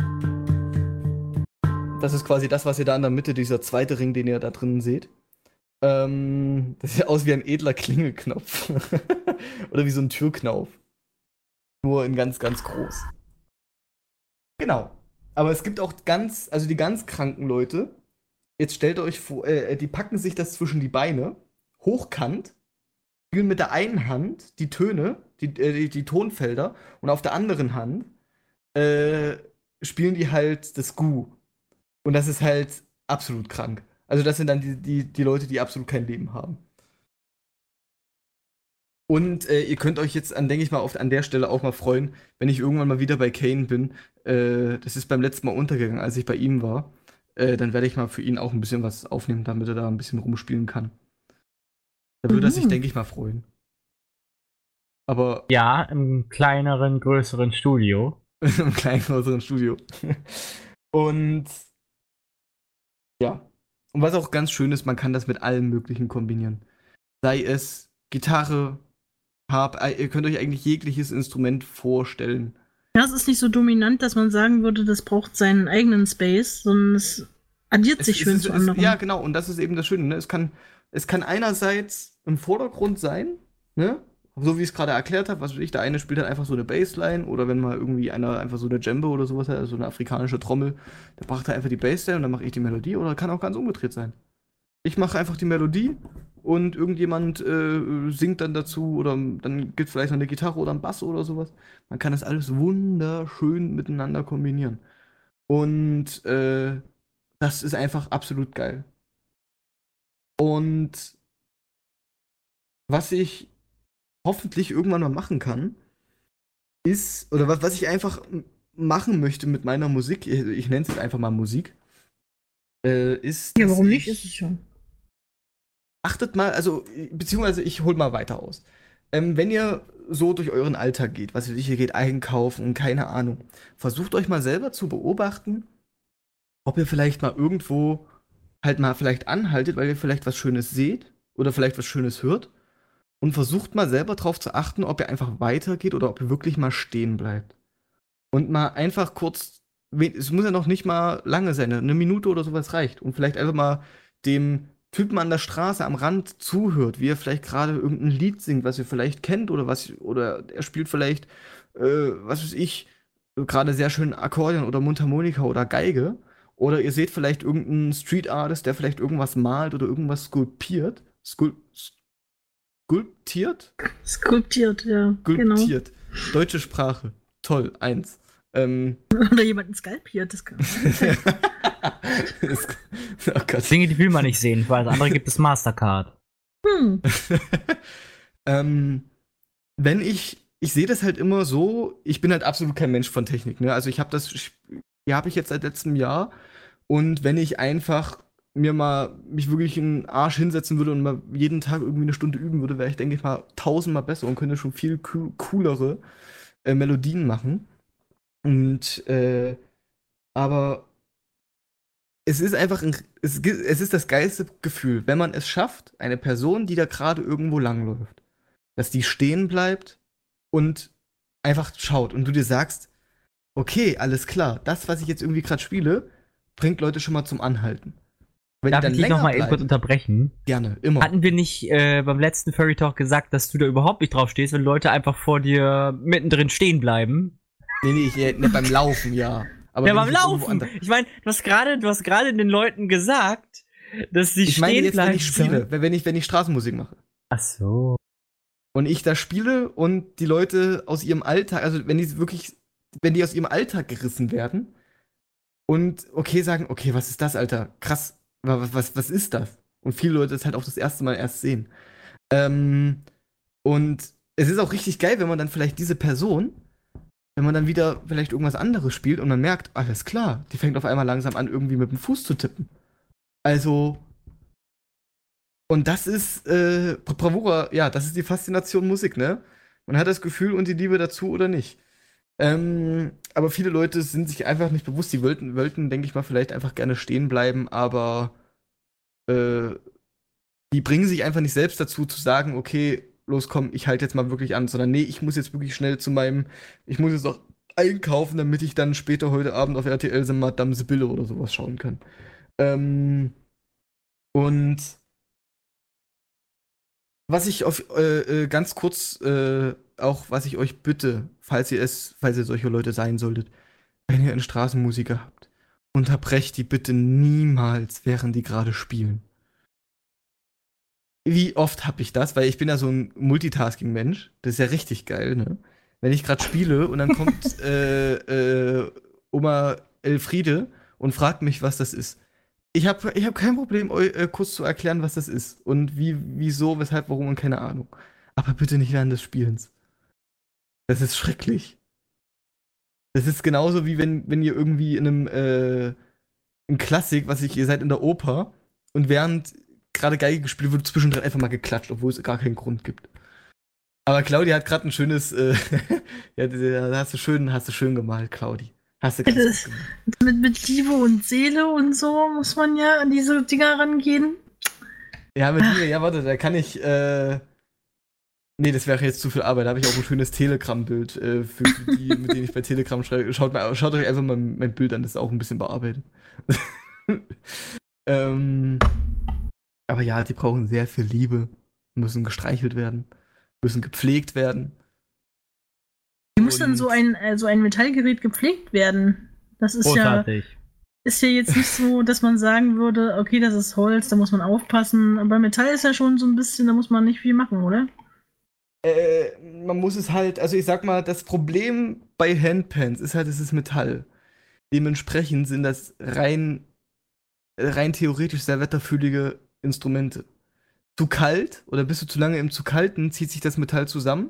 das ist quasi das, was ihr da in der Mitte, dieser zweite Ring, den ihr da drinnen seht. Ähm, das sieht aus wie ein edler Klingelknopf. (laughs) Oder wie so ein Türknauf. Nur in ganz, ganz groß. Genau. Aber es gibt auch ganz, also die ganz kranken Leute, jetzt stellt euch vor, äh, die packen sich das zwischen die Beine, hochkant, spielen mit der einen Hand die Töne, die, äh, die, die, Tonfelder, und auf der anderen Hand äh, spielen die halt das Gu. Und das ist halt absolut krank. Also das sind dann die, die, die Leute, die absolut kein Leben haben. Und äh, ihr könnt euch jetzt, an, denke ich mal, auf, an der Stelle auch mal freuen, wenn ich irgendwann mal wieder bei Kane bin. Äh, das ist beim letzten Mal untergegangen, als ich bei ihm war. Äh, dann werde ich mal für ihn auch ein bisschen was aufnehmen, damit er da ein bisschen rumspielen kann. Da würde mhm. er sich, mhm. denke ich mal, freuen. Aber. Ja, im kleineren, größeren Studio. (laughs) Im kleinen, größeren Studio. Und ja. Und was auch ganz schön ist, man kann das mit allem Möglichen kombinieren. Sei es Gitarre, Harp, äh, ihr könnt euch eigentlich jegliches Instrument vorstellen. Ja, es ist nicht so dominant, dass man sagen würde, das braucht seinen eigenen Space, sondern es addiert es, sich schön es, zu anderen. ja, genau, und das ist eben das Schöne. Ne? Es, kann, es kann einerseits im Vordergrund sein, ne? so wie ich es gerade erklärt habe, was weiß ich, der eine spielt halt einfach so eine Bassline oder wenn mal irgendwie einer einfach so eine Djembe oder sowas hat, also eine afrikanische Trommel, der macht halt einfach die Bassline und dann mache ich die Melodie oder kann auch ganz umgedreht sein. Ich mache einfach die Melodie und irgendjemand äh, singt dann dazu oder dann gibt es vielleicht noch eine Gitarre oder einen Bass oder sowas. Man kann das alles wunderschön miteinander kombinieren. Und äh, das ist einfach absolut geil. Und was ich hoffentlich irgendwann mal machen kann, ist, oder was, was ich einfach machen möchte mit meiner Musik, ich, ich nenne es jetzt einfach mal Musik, äh, ist. Ja, warum nicht? Ist es schon. Achtet mal, also, beziehungsweise ich hol mal weiter aus. Ähm, wenn ihr so durch euren Alltag geht, was ihr ihr geht einkaufen, keine Ahnung, versucht euch mal selber zu beobachten, ob ihr vielleicht mal irgendwo halt mal vielleicht anhaltet, weil ihr vielleicht was Schönes seht oder vielleicht was Schönes hört und versucht mal selber darauf zu achten, ob ihr einfach weitergeht oder ob ihr wirklich mal stehen bleibt. Und mal einfach kurz, es muss ja noch nicht mal lange sein, eine Minute oder sowas reicht. Und vielleicht einfach mal dem Typen an der Straße am Rand zuhört, wie er vielleicht gerade irgendein Lied singt, was ihr vielleicht kennt oder was, oder er spielt vielleicht, äh, was weiß ich, gerade sehr schön Akkordeon oder Mundharmonika oder Geige. Oder ihr seht vielleicht irgendeinen Street Artist, der vielleicht irgendwas malt oder irgendwas skulpiert. Skul Skulptiert? Skulptiert, ja. Genau. Skulptiert. Genau. Deutsche Sprache. Toll, eins. Ähm, Oder jemanden skalpiert, das kann (laughs) (laughs) oh Gott. Dinge, die will man nicht sehen, weil das andere gibt es Mastercard. Hm. (laughs) ähm, wenn ich, ich sehe das halt immer so, ich bin halt absolut kein Mensch von Technik, ne? Also ich habe das, ja, habe ich jetzt seit letztem Jahr. Und wenn ich einfach mir mal mich wirklich in den Arsch hinsetzen würde und mal jeden Tag irgendwie eine Stunde üben würde, wäre ich, denke ich mal, tausendmal besser und könnte schon viel coolere äh, Melodien machen. Und äh, aber es ist einfach ein, es, es ist das geilste Gefühl, wenn man es schafft, eine Person, die da gerade irgendwo langläuft, dass die stehen bleibt und einfach schaut und du dir sagst, okay, alles klar, das, was ich jetzt irgendwie gerade spiele, bringt Leute schon mal zum Anhalten. Wenn Darf ich dich nochmal eben kurz unterbrechen? Gerne, immer. Hatten wir nicht äh, beim letzten Furry Talk gesagt, dass du da überhaupt nicht drauf stehst, wenn Leute einfach vor dir mittendrin stehen bleiben? Nee, nee, ich, äh, ne, beim Laufen, ja. Aber ja, beim Laufen. Ich meine, du hast gerade, du hast gerade den Leuten gesagt, dass sie ich stehen meine jetzt, bleiben. Wenn ich spiele, wenn ich, wenn ich Straßenmusik mache. Ach so. Und ich da spiele und die Leute aus ihrem Alltag, also wenn die wirklich, wenn die aus ihrem Alltag gerissen werden und okay sagen, okay, was ist das, Alter? Krass, was, was, was ist das? Und viele Leute das halt auch das erste Mal erst sehen. Ähm, und es ist auch richtig geil, wenn man dann vielleicht diese Person wenn man dann wieder vielleicht irgendwas anderes spielt und man merkt, alles klar, die fängt auf einmal langsam an, irgendwie mit dem Fuß zu tippen. Also. Und das ist, äh, Bravura, ja, das ist die Faszination Musik, ne? Man hat das Gefühl und die Liebe dazu oder nicht. Ähm, aber viele Leute sind sich einfach nicht bewusst, die wollten, wollten denke ich mal, vielleicht einfach gerne stehen bleiben, aber äh, die bringen sich einfach nicht selbst dazu zu sagen, okay, los komm, ich halte jetzt mal wirklich an, sondern nee, ich muss jetzt wirklich schnell zu meinem, ich muss jetzt auch einkaufen, damit ich dann später heute Abend auf RTL so Madame Sibylle oder sowas schauen kann. Ähm, und was ich auf äh, äh, ganz kurz äh, auch, was ich euch bitte, falls ihr es, falls ihr solche Leute sein solltet, wenn ihr einen Straßenmusiker habt, unterbrecht die bitte niemals, während die gerade spielen wie oft habe ich das? Weil ich bin ja so ein Multitasking-Mensch. Das ist ja richtig geil, ne? Wenn ich gerade spiele und dann kommt (laughs) äh, äh, Oma Elfriede und fragt mich, was das ist. Ich habe ich hab kein Problem, euch äh, kurz zu erklären, was das ist. Und wie, wieso, weshalb, warum und keine Ahnung. Aber bitte nicht während des Spielens. Das ist schrecklich. Das ist genauso wie wenn, wenn ihr irgendwie in einem äh, in Klassik, was ich, ihr seid in der Oper und während gerade Geige gespielt wird, zwischendrin einfach mal geklatscht, obwohl es gar keinen Grund gibt. Aber Claudia hat gerade ein schönes, äh, (laughs) ja, da hast du schön, hast du schön gemalt, Claudi. Hast du ganz mit, mit Liebe und Seele und so muss man ja an diese Dinger rangehen. Ja, mit Liebe, ja, warte, da kann ich, äh, Nee, das wäre jetzt zu viel Arbeit. Da habe ich auch ein schönes Telegram-Bild äh, für, für, die, mit denen ich bei Telegram schreibe. Schaut, mal, schaut euch einfach mal mein Bild an, das ist auch ein bisschen bearbeitet. (laughs) ähm, aber ja, die brauchen sehr viel Liebe, müssen gestreichelt werden, müssen gepflegt werden. Wie muss dann so ein, äh, so ein Metallgerät gepflegt werden? Das ist Großartig. ja. ist ja jetzt nicht so, dass man sagen würde, okay, das ist Holz, da muss man aufpassen. Aber Metall ist ja schon so ein bisschen, da muss man nicht viel machen, oder? Äh, man muss es halt, also ich sag mal, das Problem bei Handpans ist halt, es ist Metall. Dementsprechend sind das rein, rein theoretisch sehr wetterfühlige Instrumente. Zu kalt oder bist du zu lange im zu kalten, zieht sich das Metall zusammen.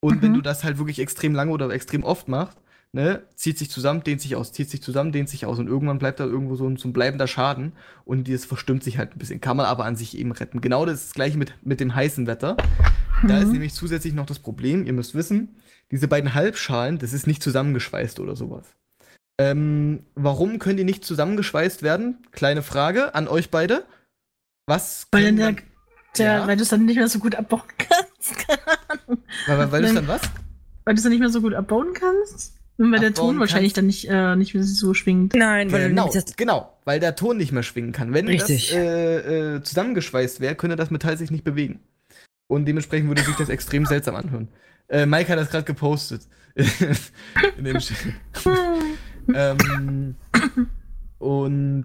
Und mhm. wenn du das halt wirklich extrem lange oder extrem oft machst, ne, zieht sich zusammen, dehnt sich aus, zieht sich zusammen, dehnt sich aus und irgendwann bleibt da irgendwo so ein, so ein bleibender Schaden und das verstimmt sich halt ein bisschen. Kann man aber an sich eben retten. Genau das, das gleiche mit, mit dem heißen Wetter. Mhm. Da ist mhm. nämlich zusätzlich noch das Problem, ihr müsst wissen, diese beiden Halbschalen, das ist nicht zusammengeschweißt oder sowas. Ähm, warum können die nicht zusammengeschweißt werden? Kleine Frage an euch beide. Was? Weil, der, der, ja? weil du es (laughs) dann nicht mehr so gut abbauen kannst. Weil, weil du es dann was? Weil du es dann nicht mehr so gut abbauen kannst? Und weil der Ton wahrscheinlich dann nicht, äh, nicht mehr so schwingt. Nein, weil genau, genau, weil der Ton nicht mehr schwingen kann. Wenn Richtig. das äh, äh, zusammengeschweißt wäre, könnte das Metall sich nicht bewegen. Und dementsprechend würde sich das extrem seltsam anhören. Äh, Mike hat das gerade gepostet. (laughs) in dem (laughs) ähm, und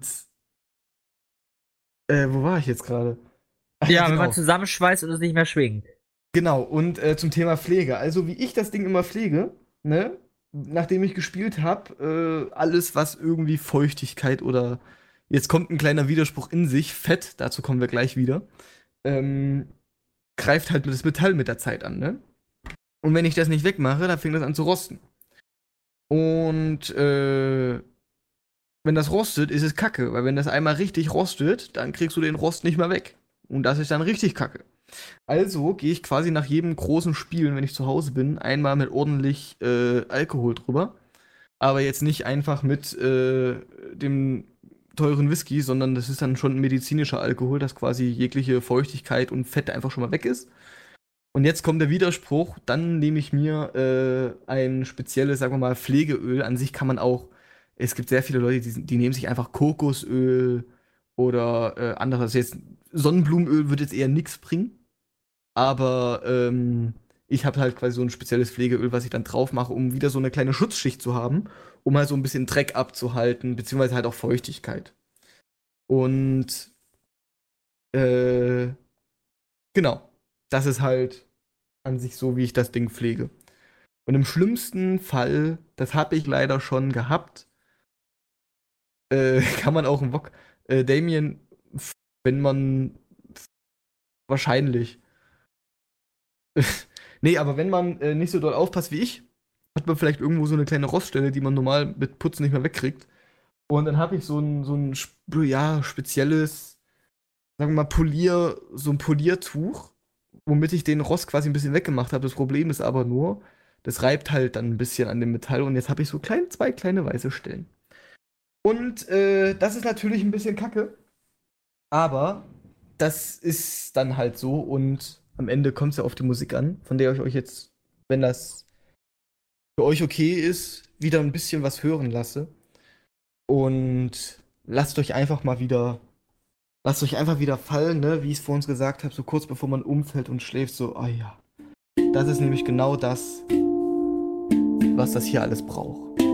äh, wo war ich jetzt gerade? Ja, genau. wenn man zusammenschweißt und es nicht mehr schwingt. Genau, und äh, zum Thema Pflege. Also, wie ich das Ding immer pflege, ne, nachdem ich gespielt habe, äh, alles, was irgendwie Feuchtigkeit oder jetzt kommt ein kleiner Widerspruch in sich, Fett, dazu kommen wir gleich wieder, ähm, greift halt das Metall mit der Zeit an, ne? Und wenn ich das nicht wegmache, dann fängt das an zu rosten. Und äh, wenn das rostet, ist es kacke, weil wenn das einmal richtig rostet, dann kriegst du den Rost nicht mehr weg. Und das ist dann richtig kacke. Also gehe ich quasi nach jedem großen Spielen, wenn ich zu Hause bin, einmal mit ordentlich äh, Alkohol drüber. Aber jetzt nicht einfach mit äh, dem teuren Whisky, sondern das ist dann schon medizinischer Alkohol, dass quasi jegliche Feuchtigkeit und Fett einfach schon mal weg ist. Und jetzt kommt der Widerspruch, dann nehme ich mir äh, ein spezielles, sagen wir mal, Pflegeöl. An sich kann man auch, es gibt sehr viele Leute, die, die nehmen sich einfach Kokosöl oder äh, anderes. Jetzt Sonnenblumenöl würde jetzt eher nichts bringen. Aber ähm, ich habe halt quasi so ein spezielles Pflegeöl, was ich dann drauf mache, um wieder so eine kleine Schutzschicht zu haben, um halt so ein bisschen Dreck abzuhalten, beziehungsweise halt auch Feuchtigkeit. Und äh, genau, das ist halt an sich so, wie ich das Ding pflege. Und im schlimmsten Fall, das habe ich leider schon gehabt, äh, (laughs) kann man auch einen Bock, äh, Damien, wenn man wahrscheinlich (laughs) nee, aber wenn man äh, nicht so doll aufpasst wie ich, hat man vielleicht irgendwo so eine kleine Roststelle, die man normal mit Putzen nicht mehr wegkriegt. Und dann habe ich so ein, so ein ja, spezielles, sagen wir mal, Polier, so ein Poliertuch, womit ich den Rost quasi ein bisschen weggemacht habe. Das Problem ist aber nur, das reibt halt dann ein bisschen an dem Metall und jetzt habe ich so klein, zwei kleine weiße Stellen. Und äh, das ist natürlich ein bisschen kacke, aber das ist dann halt so und am Ende kommt es ja auf die Musik an, von der ich euch jetzt, wenn das für euch okay ist, wieder ein bisschen was hören lasse. Und lasst euch einfach mal wieder, lasst euch einfach wieder fallen, ne? wie ich es vor uns gesagt habe, so kurz bevor man umfällt und schläft, so, ah oh ja. Das ist nämlich genau das, was das hier alles braucht.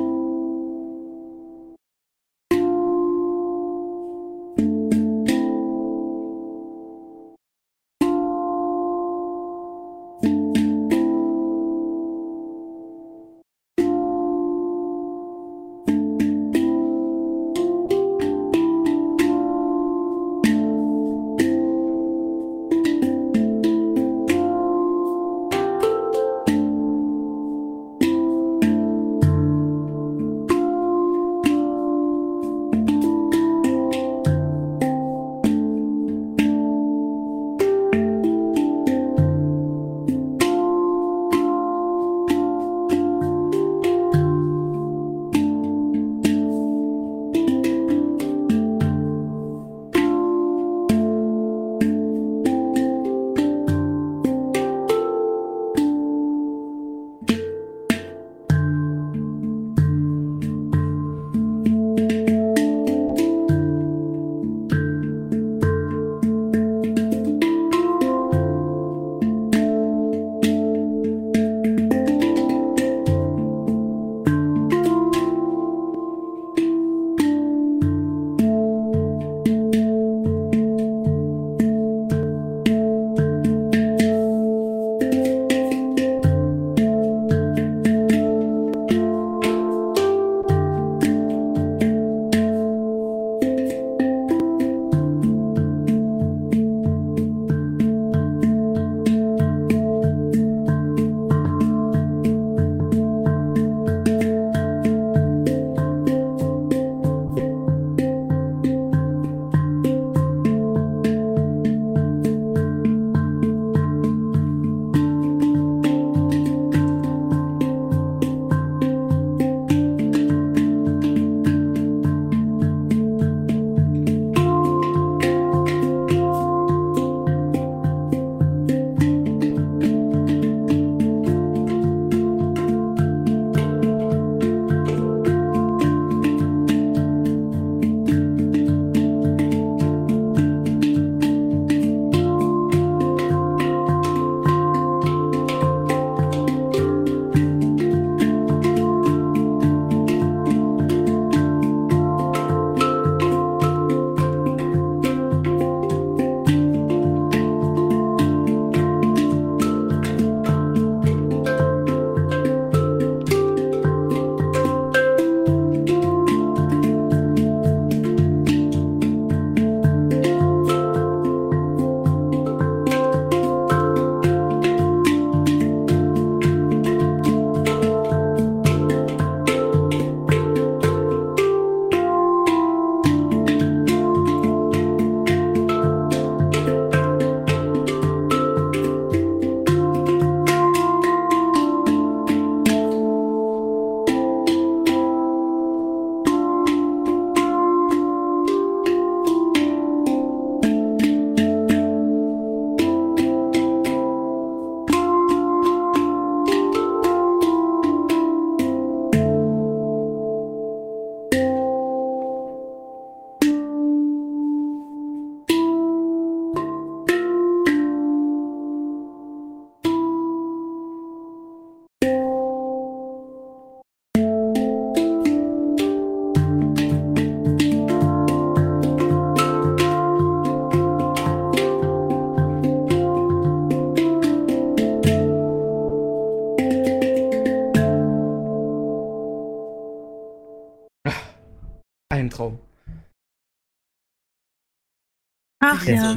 Ja.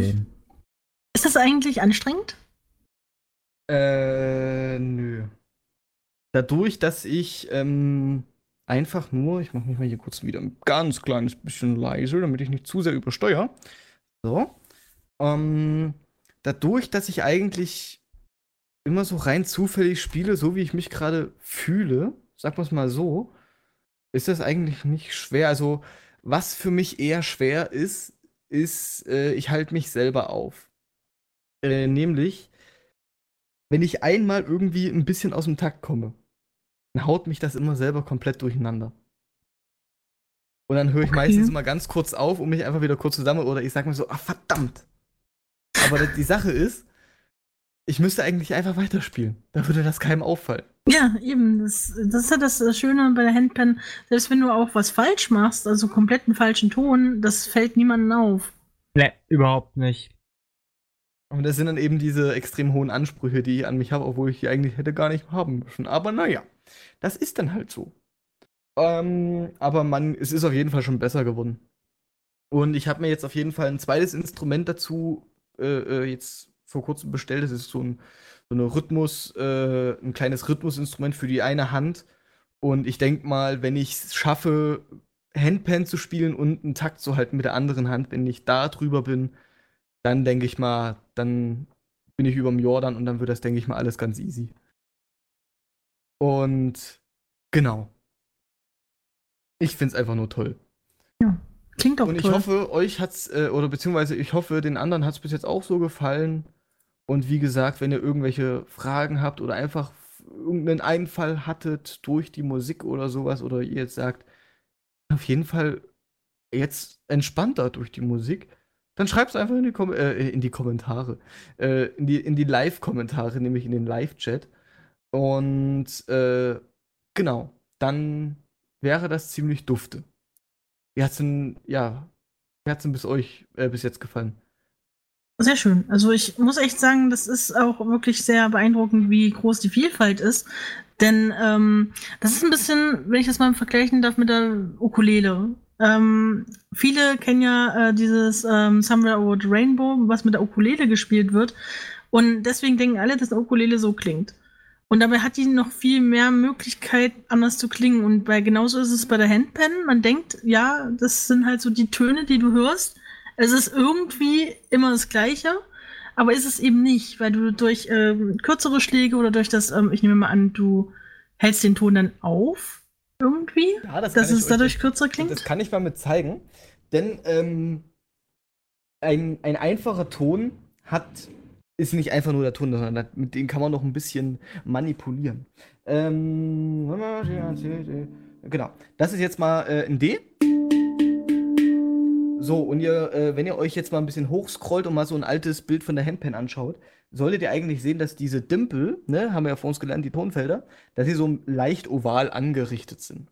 Ist das eigentlich anstrengend? Äh, nö. Dadurch, dass ich ähm, einfach nur, ich mache mich mal hier kurz wieder ein ganz kleines bisschen leise, damit ich nicht zu sehr übersteuere. So. Ähm, dadurch, dass ich eigentlich immer so rein zufällig spiele, so wie ich mich gerade fühle, sagen wir es mal so, ist das eigentlich nicht schwer. Also, was für mich eher schwer ist, ist, äh, ich halte mich selber auf. Äh, nämlich, wenn ich einmal irgendwie ein bisschen aus dem Takt komme, dann haut mich das immer selber komplett durcheinander. Und dann höre ich okay. meistens immer ganz kurz auf, um mich einfach wieder kurz zusammen oder ich sage mir so, ah verdammt. Aber die Sache ist, ich müsste eigentlich einfach weiterspielen. Da würde das keinem auffallen. Ja, eben. Das, das ist ja das Schöne bei der Handpan. Selbst wenn du auch was falsch machst, also komplett einen falschen Ton, das fällt niemandem auf. Ne, überhaupt nicht. Und das sind dann eben diese extrem hohen Ansprüche, die ich an mich habe, obwohl ich die eigentlich hätte gar nicht haben müssen. Aber naja, das ist dann halt so. Ähm, aber man, es ist auf jeden Fall schon besser geworden. Und ich habe mir jetzt auf jeden Fall ein zweites Instrument dazu äh, äh jetzt vor kurzem bestellt. Das ist so ein so eine Rhythmus, äh, ein kleines Rhythmusinstrument für die eine Hand. Und ich denke mal, wenn ich es schaffe, Handpan zu spielen und einen Takt zu halten mit der anderen Hand, wenn ich da drüber bin, dann denke ich mal, dann bin ich über dem Jordan und dann wird das, denke ich mal, alles ganz easy. Und genau. Ich finde es einfach nur toll. Ja, klingt auch Und ich toll. hoffe, euch hat's, äh, oder beziehungsweise ich hoffe, den anderen hat es bis jetzt auch so gefallen. Und wie gesagt, wenn ihr irgendwelche Fragen habt oder einfach irgendeinen Einfall hattet durch die Musik oder sowas, oder ihr jetzt sagt, auf jeden Fall jetzt entspannter durch die Musik, dann schreibt es einfach in die, Kom äh, in die Kommentare. Äh, in die, in die Live-Kommentare, nämlich in den Live-Chat. Und äh, genau, dann wäre das ziemlich dufte. Wie hat's denn, ja, wie hat's denn bis euch äh, bis jetzt gefallen? Sehr schön. Also ich muss echt sagen, das ist auch wirklich sehr beeindruckend, wie groß die Vielfalt ist. Denn ähm, das ist ein bisschen, wenn ich das mal vergleichen darf mit der Ukulele. Ähm, viele kennen ja äh, dieses ähm, Somewhere Over the Rainbow, was mit der Ukulele gespielt wird. Und deswegen denken alle, dass eine Ukulele so klingt. Und dabei hat die noch viel mehr Möglichkeit, anders zu klingen. Und bei genauso ist es bei der Handpan. Man denkt, ja, das sind halt so die Töne, die du hörst. Es ist irgendwie immer das Gleiche, aber ist es eben nicht, weil du durch ähm, kürzere Schläge oder durch das, ähm, ich nehme mal an, du hältst den Ton dann auf irgendwie, ja, das dass es dadurch euch, kürzer klingt. Das kann ich mal mit zeigen, denn ähm, ein, ein einfacher Ton hat ist nicht einfach nur der Ton, sondern mit dem kann man noch ein bisschen manipulieren. Ähm, genau. Das ist jetzt mal äh, ein D. So, und ihr, äh, wenn ihr euch jetzt mal ein bisschen hochscrollt und mal so ein altes Bild von der Handpan anschaut, solltet ihr eigentlich sehen, dass diese Dimpel, ne, haben wir ja vor uns gelernt, die Tonfelder, dass sie so leicht oval angerichtet sind.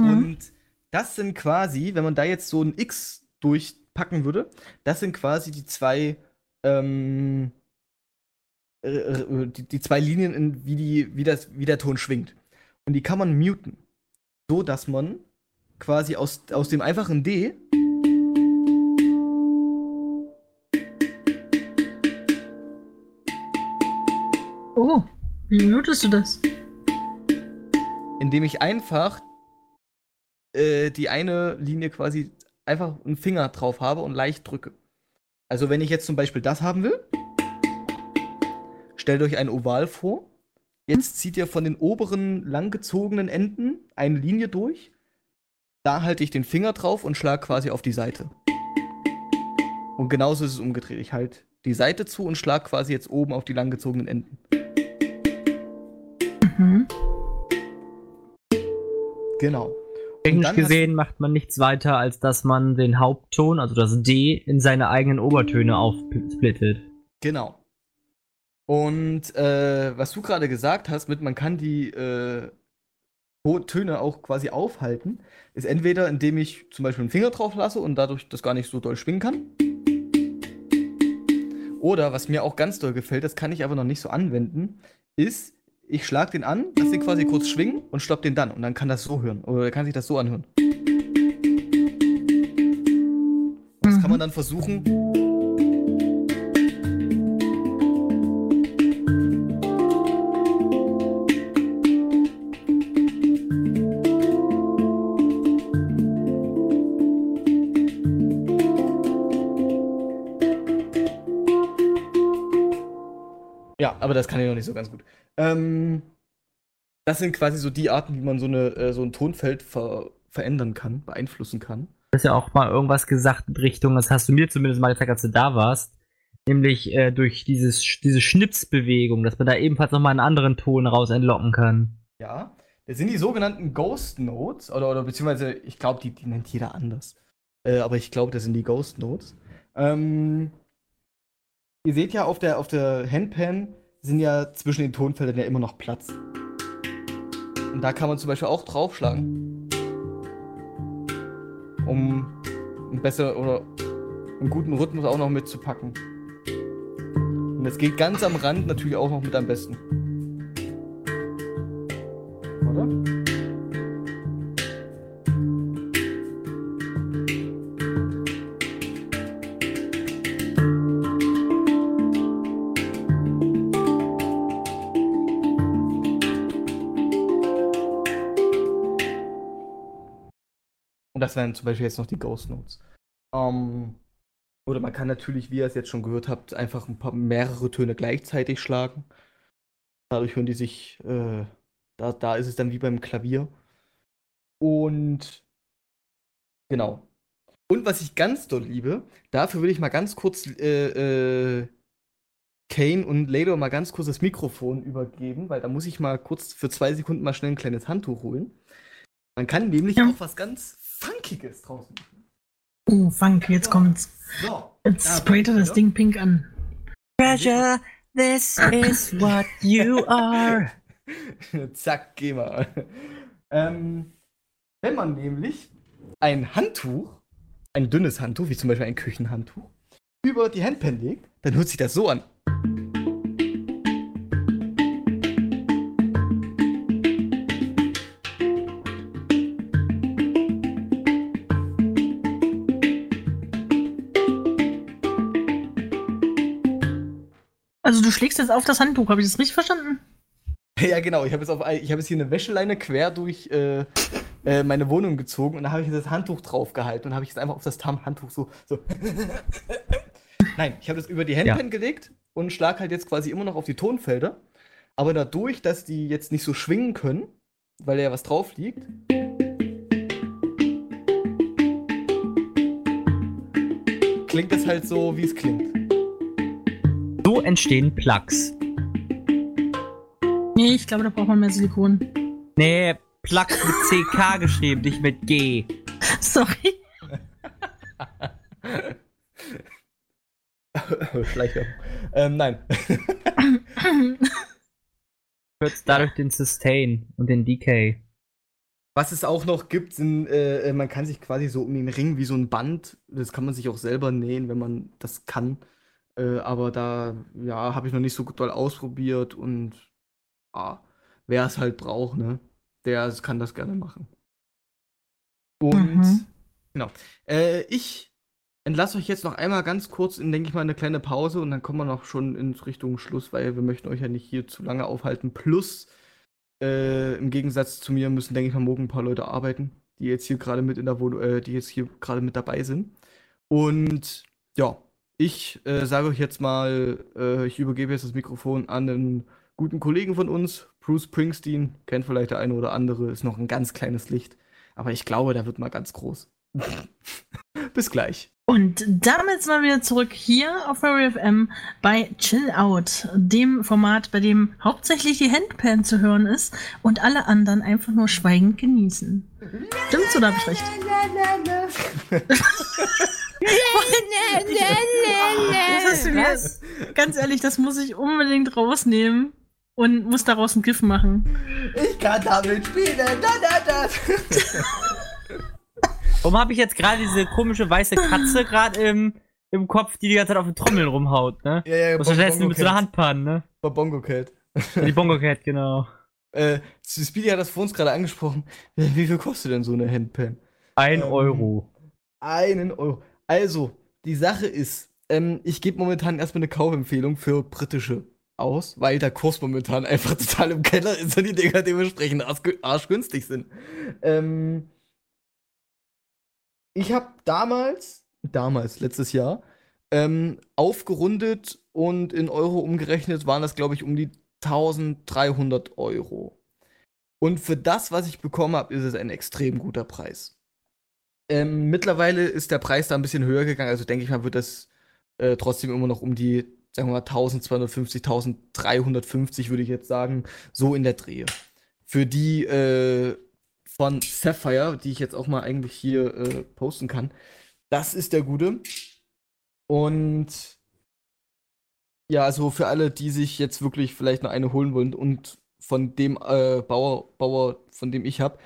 Mhm. Und das sind quasi, wenn man da jetzt so ein X durchpacken würde, das sind quasi die zwei, ähm, die, die zwei Linien, in, wie, die, wie, das, wie der Ton schwingt. Und die kann man muten. So dass man quasi aus, aus dem einfachen D Oh, wie mutest du das? Indem ich einfach äh, die eine Linie quasi einfach einen Finger drauf habe und leicht drücke. Also wenn ich jetzt zum Beispiel das haben will, stellt euch ein Oval vor. Jetzt zieht ihr von den oberen langgezogenen Enden eine Linie durch. Da halte ich den Finger drauf und schlage quasi auf die Seite. Und genauso ist es umgedreht. Ich halte die Seite zu und schlage quasi jetzt oben auf die langgezogenen Enden. Mhm. Genau. Technisch gesehen macht man nichts weiter, als dass man den Hauptton, also das D, in seine eigenen Obertöne aufsplittet. Genau. Und äh, was du gerade gesagt hast, mit man kann die äh, Töne auch quasi aufhalten, ist entweder indem ich zum Beispiel einen Finger drauf lasse und dadurch das gar nicht so doll schwingen kann. Oder was mir auch ganz doll gefällt, das kann ich aber noch nicht so anwenden, ist, ich schlag den an, lass den quasi kurz schwingen und stopp den dann. Und dann kann das so hören. Oder kann sich das so anhören. Das kann man dann versuchen. Aber das kann ich noch nicht so ganz gut. Ähm, das sind quasi so die Arten, wie man so, eine, äh, so ein Tonfeld ver verändern kann, beeinflussen kann. Du hast ja auch mal irgendwas gesagt in Richtung, das hast du mir zumindest mal gesagt, als du da warst, nämlich äh, durch dieses, diese Schnipsbewegung, dass man da ebenfalls nochmal einen anderen Ton raus entlocken kann. Ja, das sind die sogenannten Ghost Notes, oder, oder beziehungsweise, ich glaube, die, die nennt jeder anders. Äh, aber ich glaube, das sind die Ghost Notes. Ähm, ihr seht ja auf der, auf der Handpan sind ja zwischen den Tonfeldern ja immer noch Platz. Und da kann man zum Beispiel auch draufschlagen. Um einen besser oder einen guten Rhythmus auch noch mitzupacken. Und das geht ganz am Rand natürlich auch noch mit am besten. Das wären zum Beispiel jetzt noch die Ghost Notes. Ähm, oder man kann natürlich, wie ihr es jetzt schon gehört habt, einfach ein paar mehrere Töne gleichzeitig schlagen. Dadurch hören die sich, äh, da, da ist es dann wie beim Klavier. Und genau. Und was ich ganz doll liebe, dafür will ich mal ganz kurz äh, äh, Kane und Lado mal ganz kurz das Mikrofon übergeben, weil da muss ich mal kurz für zwei Sekunden mal schnell ein kleines Handtuch holen. Man kann nämlich ja. auch was ganz Funkiges draußen machen. Oh, Funk, jetzt kommt's. So, jetzt sprayt er das Ding pink an. Treasure, this is what you are. (laughs) Zack, geh mal. Ähm, wenn man nämlich ein Handtuch, ein dünnes Handtuch, wie zum Beispiel ein Küchenhandtuch, über die Handpan legt, dann hört sich das so an. Also du schlägst jetzt auf das Handtuch, habe ich das richtig verstanden? (laughs) Ja, genau. Ich habe jetzt, hab jetzt hier eine Wäscheleine quer durch äh, äh, meine Wohnung gezogen und da habe ich das Handtuch drauf gehalten und habe ich jetzt einfach auf das Handtuch so. so. (laughs) Nein, ich habe das über die Handpan ja. gelegt und schlag halt jetzt quasi immer noch auf die Tonfelder. Aber dadurch, dass die jetzt nicht so schwingen können, weil da ja was drauf liegt, klingt das halt so, wie es klingt. Entstehen Plugs. Nee, ich glaube, da braucht man mehr Silikon. Nee, Plugs mit CK geschrieben, nicht mit G. Sorry. Schleicher. Ähm, nein. Kürzt dadurch den Sustain und den Decay. Was es auch noch gibt, sind, äh, äh, man kann sich quasi so um den Ring wie so ein Band, das kann man sich auch selber nähen, wenn man das kann. Äh, aber da, ja, habe ich noch nicht so doll ausprobiert und ah, wer es halt braucht, ne, der kann das gerne machen. Und mhm. genau. Äh, ich entlasse euch jetzt noch einmal ganz kurz in, denke ich mal, eine kleine Pause und dann kommen wir noch schon in Richtung Schluss, weil wir möchten euch ja nicht hier zu lange aufhalten. Plus, äh, im Gegensatz zu mir müssen, denke ich mal, morgen ein paar Leute arbeiten, die jetzt hier gerade mit in der Wohnung, äh, die jetzt hier gerade mit dabei sind. Und ja, ich äh, sage euch jetzt mal, äh, ich übergebe jetzt das Mikrofon an einen guten Kollegen von uns, Bruce Springsteen. Kennt vielleicht der eine oder andere, ist noch ein ganz kleines Licht. Aber ich glaube, der wird mal ganz groß. (laughs) Bis gleich. Und damit sind wir wieder zurück hier auf Fairy FM bei Chill Out, dem Format, bei dem hauptsächlich die Handpan zu hören ist und alle anderen einfach nur schweigend genießen. Stimmt's oder habe ich recht? (laughs) das hast du mir, ganz ehrlich, das muss ich unbedingt rausnehmen und muss daraus ein GIF machen. Ich kann damit spielen. Da, da, da. Warum habe ich jetzt gerade diese komische weiße Katze gerade im, im Kopf, die die ganze Zeit auf den Trommeln rumhaut, ne? Ja, ja, Was stattdessen mit so einer Handpan, ne? Bei Bongo Cat. Die Bongo Cat, genau. Äh, Speedy hat das vor uns gerade angesprochen. Wie viel kostet denn so eine Handpan? Ein ähm, Euro. Einen Euro. Also, die Sache ist, ähm, ich gebe momentan erstmal eine Kaufempfehlung für britische aus, weil der Kurs momentan einfach (laughs) total im Keller ist und die Dinger dementsprechend arschgünstig sind. Ähm, ich habe damals, damals, letztes Jahr, ähm, aufgerundet und in Euro umgerechnet waren das, glaube ich, um die 1300 Euro. Und für das, was ich bekommen habe, ist es ein extrem guter Preis. Ähm, mittlerweile ist der Preis da ein bisschen höher gegangen, also denke ich mal, wird das äh, trotzdem immer noch um die, sagen wir mal, 1250, 1350, würde ich jetzt sagen, so in der Drehe. Für die äh, von Sapphire, die ich jetzt auch mal eigentlich hier äh, posten kann, das ist der gute. Und ja, also für alle, die sich jetzt wirklich vielleicht noch eine holen wollen und von dem äh, Bauer, Bauer, von dem ich habe,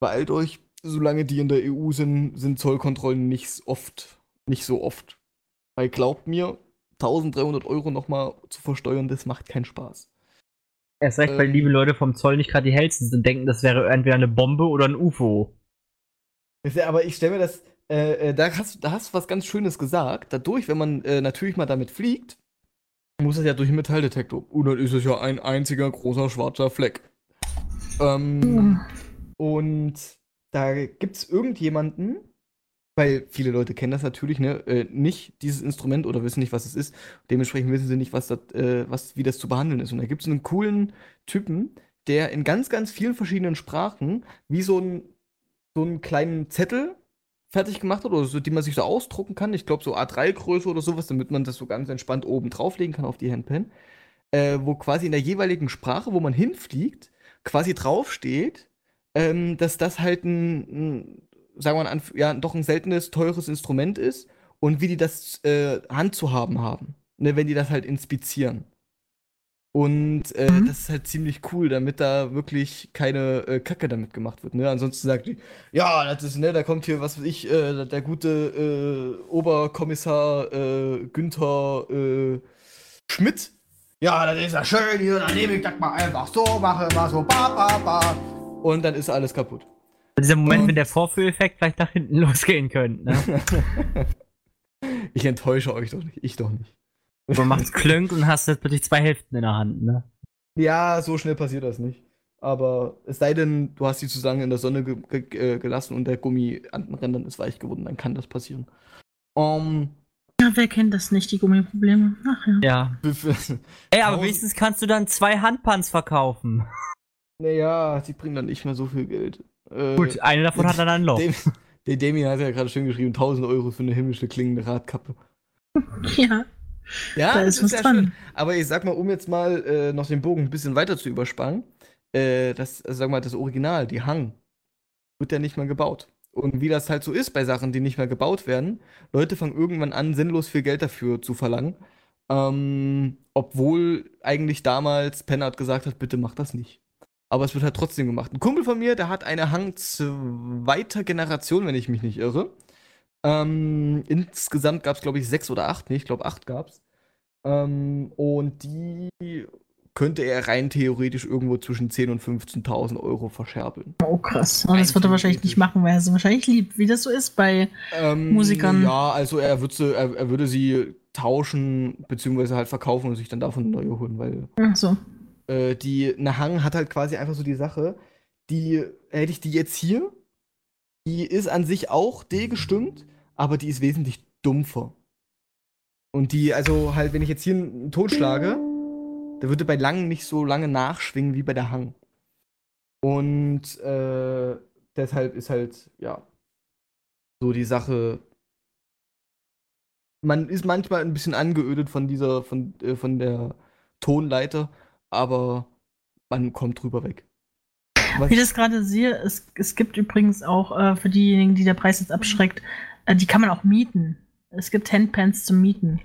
beeilt euch, solange die in der EU sind, sind Zollkontrollen nicht oft, nicht so oft. Weil glaubt mir, 1300 Euro nochmal zu versteuern, das macht keinen Spaß. Erst recht, ähm, weil liebe Leute vom Zoll nicht gerade die hellsten sind, denken, das wäre entweder eine Bombe oder ein UFO. Aber ich stelle mir das, äh, äh, da, hast, da hast du was ganz Schönes gesagt. Dadurch, wenn man äh, natürlich mal damit fliegt, muss es ja durch den Metalldetektor. Und dann ist es ja ein einziger großer schwarzer Fleck. Ähm, mhm. Und da gibt es irgendjemanden, weil viele Leute kennen das natürlich, ne, äh, nicht dieses Instrument oder wissen nicht, was es ist. Dementsprechend wissen sie nicht, was das, äh, was, wie das zu behandeln ist. Und da gibt es einen coolen Typen, der in ganz, ganz vielen verschiedenen Sprachen wie so, ein, so einen kleinen Zettel fertig gemacht hat oder so, die man sich so ausdrucken kann. Ich glaube so A3-Größe oder sowas, damit man das so ganz entspannt oben drauflegen kann auf die Handpen. Äh, wo quasi in der jeweiligen Sprache, wo man hinfliegt, quasi draufsteht, ähm, dass das halt ein, ein sagen wir mal, ja, doch ein seltenes, teures Instrument ist und wie die das äh, handzuhaben haben, ne, wenn die das halt inspizieren. Und äh, mhm. das ist halt ziemlich cool, damit da wirklich keine äh, Kacke damit gemacht wird. Ne? Ansonsten sagt die, ja, das ist, ne, da kommt hier, was weiß ich, äh, der gute äh, Oberkommissar äh, Günther äh, Schmidt. Ja, das ist ja schön hier, dann nehme ich das mal einfach so, mache mal so, ba, ba, ba. Und dann ist alles kaputt. Dieser Moment, und wenn der Vorführeffekt vielleicht nach hinten (laughs) losgehen könnte. Ne? (laughs) ich enttäusche euch doch nicht, ich doch nicht. Man macht Klönk und hast jetzt plötzlich zwei Hälften in der Hand, ne? Ja, so schnell passiert das nicht. Aber es sei denn, du hast sie sozusagen in der Sonne ge ge äh, gelassen und der Gummi an den Rändern ist weich geworden, dann kann das passieren. Um, ja, wer kennt das nicht, die Gummiprobleme? Ach ja. Ja. (laughs) Ey, aber wenigstens kannst du dann zwei Handpans verkaufen. Naja, die bringen dann nicht mehr so viel Geld. Äh, Gut, eine davon hat dann ein Loch. (laughs) Dem, der Demi hat ja gerade schön geschrieben, 1000 Euro für eine himmlische klingende Radkappe. (laughs) Ja. Ja, da ist was dran. Schön. Aber ich sag mal, um jetzt mal äh, noch den Bogen ein bisschen weiter zu überspannen, äh, das, also sag mal, das Original, die Hang, wird ja nicht mehr gebaut. Und wie das halt so ist bei Sachen, die nicht mehr gebaut werden, Leute fangen irgendwann an, sinnlos viel Geld dafür zu verlangen. Ähm, obwohl eigentlich damals Pennard gesagt hat, bitte mach das nicht. Aber es wird halt trotzdem gemacht. Ein Kumpel von mir, der hat eine Hang zweiter Generation, wenn ich mich nicht irre. Ähm, insgesamt gab es, glaube ich, sechs oder acht. Nee, ich glaube, acht gab es. Ähm, und die könnte er rein theoretisch irgendwo zwischen 10.000 und 15.000 Euro verscherbeln. Oh, krass. Aber das wird er wahrscheinlich nicht machen, weil er sie wahrscheinlich liebt, wie das so ist bei ähm, Musikern. Ja, also er, würd sie, er, er, würde sie tauschen, beziehungsweise halt verkaufen und sich dann davon neue holen, weil. Ach so. Äh, die Nahang hat halt quasi einfach so die Sache, die, hätte ich die jetzt hier, die ist an sich auch D-gestimmt, aber die ist wesentlich dumpfer. Und die, also halt, wenn ich jetzt hier einen Ton schlage, der würde bei Langen nicht so lange nachschwingen wie bei der Hang. Und äh, deshalb ist halt, ja, so die Sache. Man ist manchmal ein bisschen angeödet von dieser, von, äh, von der Tonleiter, aber man kommt drüber weg. Was? Wie ich das gerade sehe, es, es gibt übrigens auch äh, für diejenigen, die der Preis jetzt abschreckt, äh, die kann man auch mieten. Es gibt Handpans zum Mieten.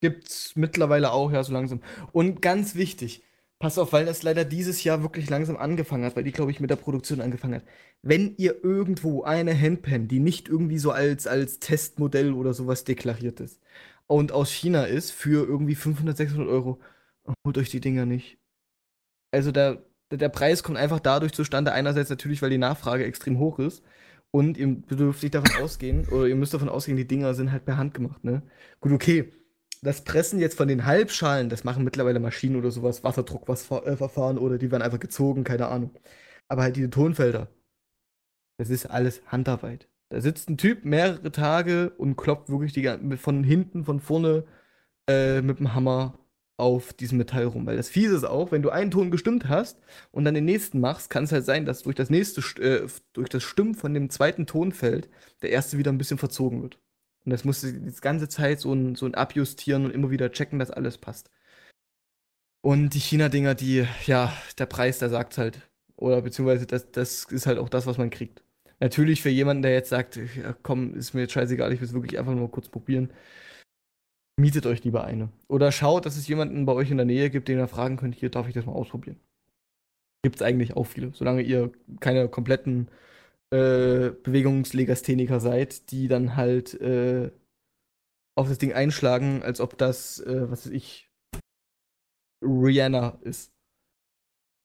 Gibt's mittlerweile auch, ja, so langsam. Und ganz wichtig, pass auf, weil das leider dieses Jahr wirklich langsam angefangen hat, weil die, glaube ich, mit der Produktion angefangen hat. Wenn ihr irgendwo eine Handpan, die nicht irgendwie so als, als Testmodell oder sowas deklariert ist und aus China ist, für irgendwie 500, 600 Euro, holt euch die Dinger nicht. Also der, der Preis kommt einfach dadurch zustande, einerseits natürlich, weil die Nachfrage extrem hoch ist Und ihr dürft nicht davon ausgehen, oder ihr müsst davon ausgehen, die Dinger sind halt per Hand gemacht, ne? Gut, okay. Das Pressen jetzt von den Halbschalen, das machen mittlerweile Maschinen oder sowas, Wasserdruckverfahren oder die werden einfach gezogen, keine Ahnung. Aber halt diese Tonfelder, das ist alles Handarbeit. Da sitzt ein Typ mehrere Tage und klopft wirklich die, von hinten, von vorne äh, mit dem Hammer auf diesem Metall rum. Weil das Fiese ist auch, wenn du einen Ton gestimmt hast und dann den nächsten machst, kann es halt sein, dass durch das nächste, äh, durch das Stimmen von dem zweiten Tonfeld der erste wieder ein bisschen verzogen wird. Und das musst du die ganze Zeit so ein, so ein Abjustieren und immer wieder checken, dass alles passt. Und die China-Dinger, die, ja, der Preis, der sagt halt, oder beziehungsweise das, das ist halt auch das, was man kriegt. Natürlich für jemanden, der jetzt sagt, ja, komm, ist mir jetzt scheißegal, ich will es wirklich einfach nur kurz probieren, mietet euch lieber eine. Oder schaut, dass es jemanden bei euch in der Nähe gibt, den ihr fragen könnt, hier darf ich das mal ausprobieren. Gibt es eigentlich auch viele. Solange ihr keine kompletten äh, Bewegungslegastheniker seid, die dann halt äh, auf das Ding einschlagen, als ob das, äh, was weiß ich, Rihanna ist.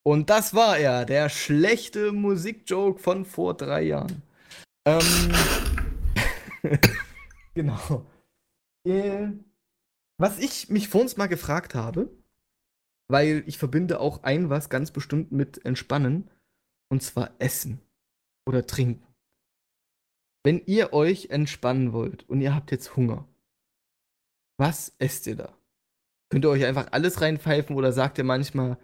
Und das war er, der schlechte Musikjoke von vor drei Jahren. Ähm, (laughs) genau. Äh, was ich mich vor uns mal gefragt habe, weil ich verbinde auch ein was ganz bestimmt mit Entspannen, und zwar Essen oder Trinken. Wenn ihr euch entspannen wollt und ihr habt jetzt Hunger, was esst ihr da? Könnt ihr euch einfach alles reinpfeifen oder sagt ihr manchmal,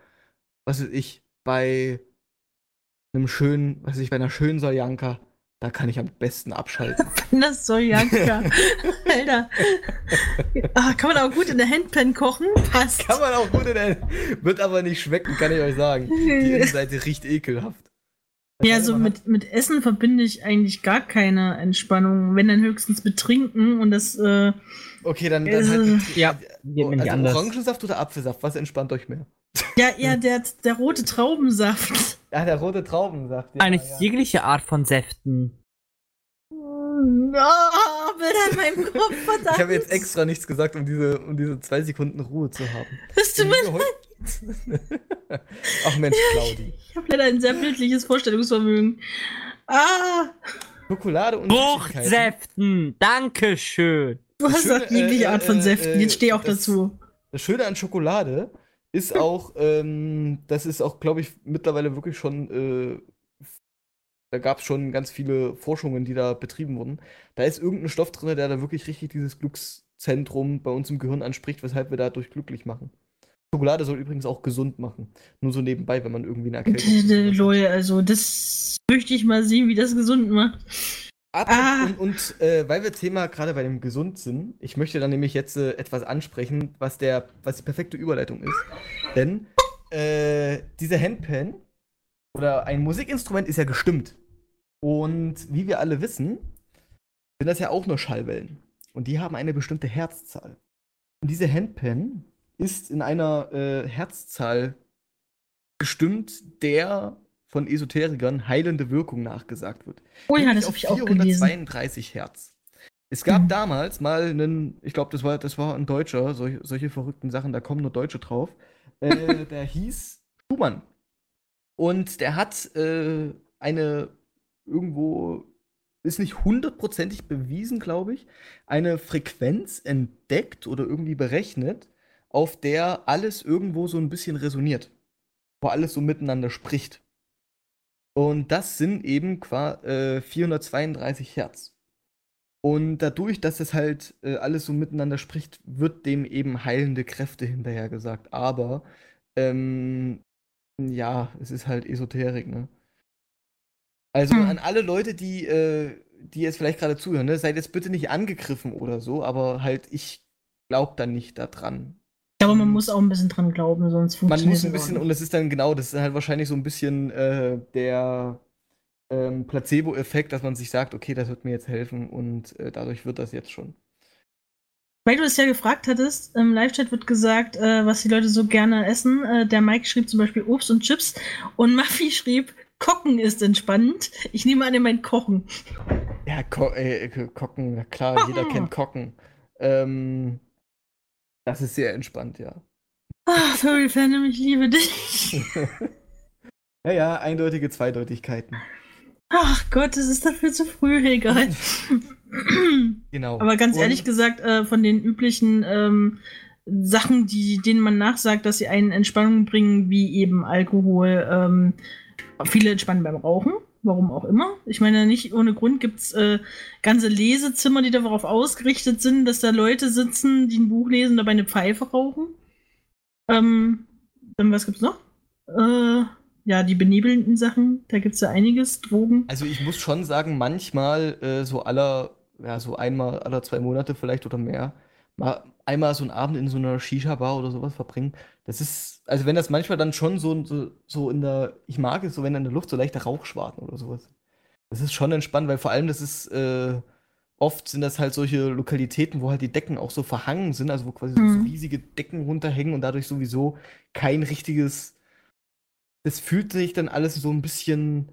was weiß ich, bei einem schönen, was weiß ich, bei einer schönen Soljanka, da kann ich am besten abschalten. (laughs) das Soljanka. (laughs) Alter. Ach, kann man auch gut in der Handpan kochen? Passt. Kann man auch gut in der Wird aber nicht schmecken, kann ich euch sagen. Die Innenseite riecht ekelhaft. Ja, so mit, mit Essen verbinde ich eigentlich gar keine Entspannung. Wenn dann höchstens mit Trinken und das. Äh, okay, dann, dann halt. Ja, also Orangensaft oder Apfelsaft, was entspannt euch mehr? Ja, ja, der, der rote Traubensaft. Ja, der rote Traubensaft. Ja, Eine ja. jegliche Art von Säften. Oh, Bilder in meinem Kopf, (laughs) verdammt. Ich habe jetzt extra nichts gesagt, um diese, um diese zwei Sekunden Ruhe zu haben. Das tut mir leid. (laughs) Ach Mensch, Claudi. Ich habe leider ein sehr bildliches Vorstellungsvermögen. Ah! Schokolade und Fruchtsäften, dankeschön. Du hast auch jegliche äh, Art von Säften, äh, jetzt steh auch das, dazu. Das Schöne an Schokolade ist auch, ähm, das ist auch, glaube ich, mittlerweile wirklich schon, äh, da gab es schon ganz viele Forschungen, die da betrieben wurden. Da ist irgendein Stoff drin, der da wirklich richtig dieses Glückszentrum bei uns im Gehirn anspricht, weshalb wir dadurch glücklich machen. Schokolade soll übrigens auch gesund machen. Nur so nebenbei, wenn man irgendwie eine Erkältung hat. (laughs) Lol, also das möchte ich mal sehen, wie das gesund macht. Ah. Und, und äh, weil wir Thema gerade bei dem Gesund sind, ich möchte dann nämlich jetzt äh, etwas ansprechen, was, der, was die perfekte Überleitung ist. Denn äh, diese Handpan oder ein Musikinstrument ist ja gestimmt. Und wie wir alle wissen, sind das ja auch nur Schallwellen. Und die haben eine bestimmte Herzzahl. Und diese Handpan ist in einer äh, Herzzahl gestimmt, der von Esoterikern heilende Wirkung nachgesagt wird. Oh ja, das habe ich auch gelesen. 432 Hertz. Es gab mhm. damals mal einen, ich glaube, das war, das war ein Deutscher, solche, solche verrückten Sachen, da kommen nur Deutsche drauf. Äh, (laughs) der hieß Schumann. Und der hat äh, eine irgendwo, ist nicht hundertprozentig bewiesen, glaube ich, eine Frequenz entdeckt oder irgendwie berechnet, auf der alles irgendwo so ein bisschen resoniert. Wo alles so miteinander spricht. Und das sind eben äh, 432 Hertz. Und dadurch, dass es halt äh, alles so miteinander spricht, wird dem eben heilende Kräfte hinterher gesagt. Aber ähm, ja, es ist halt Esoterik, ne? Also hm. an alle Leute, die, äh, die jetzt vielleicht gerade zuhören, ne, seid jetzt bitte nicht angegriffen oder so, aber halt, ich glaube da nicht daran. Aber man muss auch ein bisschen dran glauben, sonst funktioniert es Man muss ein bisschen, und es ist dann genau, das ist halt wahrscheinlich so ein bisschen äh, der ähm, Placebo-Effekt, dass man sich sagt, okay, das wird mir jetzt helfen und äh, dadurch wird das jetzt schon. Weil du es ja gefragt hattest, im Live-Chat wird gesagt, äh, was die Leute so gerne essen. Äh, der Mike schrieb zum Beispiel Obst und Chips und (laughs) Maffi schrieb, Kochen ist entspannend. Ich nehme an, er meint Kochen. Ja, Ko äh, Kochen, klar, jeder kennt Kochen. Ähm, das ist sehr entspannt, ja. Ach, sorry, Fan, ich liebe dich. (laughs) ja, ja, eindeutige Zweideutigkeiten. Ach Gott, es ist dafür zu früh, egal. (laughs) genau. Aber ganz Und ehrlich gesagt, äh, von den üblichen ähm, Sachen, die, denen man nachsagt, dass sie einen Entspannung bringen, wie eben Alkohol, ähm, viele entspannen beim Rauchen. Warum auch immer. Ich meine, nicht ohne Grund gibt es äh, ganze Lesezimmer, die darauf ausgerichtet sind, dass da Leute sitzen, die ein Buch lesen, dabei eine Pfeife rauchen. Ähm, dann was gibt's noch? Äh, ja, die benebelnden Sachen, da gibt es ja einiges, Drogen. Also ich muss schon sagen, manchmal äh, so aller, ja, so einmal aller zwei Monate vielleicht oder mehr, mal einmal so einen Abend in so einer Shisha-Bar oder sowas verbringen. Das ist, also wenn das manchmal dann schon so, so, so in der, ich mag es so, wenn in der Luft so leichter Rauchschwarten oder sowas. Das ist schon entspannt, weil vor allem das ist, äh, oft sind das halt solche Lokalitäten, wo halt die Decken auch so verhangen sind, also wo quasi mhm. so riesige Decken runterhängen und dadurch sowieso kein richtiges es fühlt sich dann alles so ein bisschen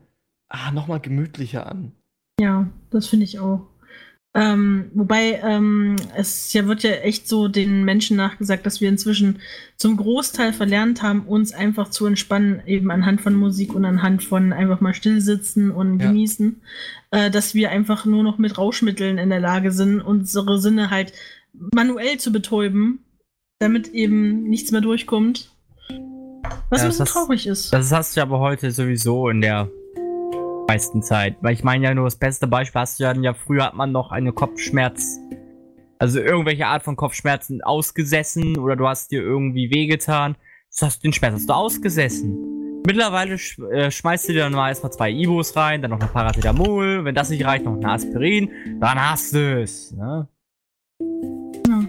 ah, nochmal gemütlicher an. Ja, das finde ich auch. Ähm, wobei ähm, es ja wird ja echt so den Menschen nachgesagt, dass wir inzwischen zum Großteil verlernt haben, uns einfach zu entspannen, eben anhand von Musik und anhand von einfach mal stillsitzen und ja. genießen, äh, dass wir einfach nur noch mit Rauschmitteln in der Lage sind, unsere Sinne halt manuell zu betäuben, damit eben nichts mehr durchkommt. Was ja, ein bisschen traurig ist. Das hast du aber heute sowieso in der meisten Zeit. Weil ich meine ja nur das beste Beispiel hast du ja, ja früher hat man noch eine Kopfschmerz, also irgendwelche Art von Kopfschmerzen ausgesessen oder du hast dir irgendwie wehgetan. Das hast den Schmerz hast du ausgesessen. Mittlerweile sch äh, schmeißt du dir dann mal erstmal zwei Ibos rein, dann noch ein Paracetamol, wenn das nicht reicht, noch ein Aspirin, dann hast du es. Ne? Ja.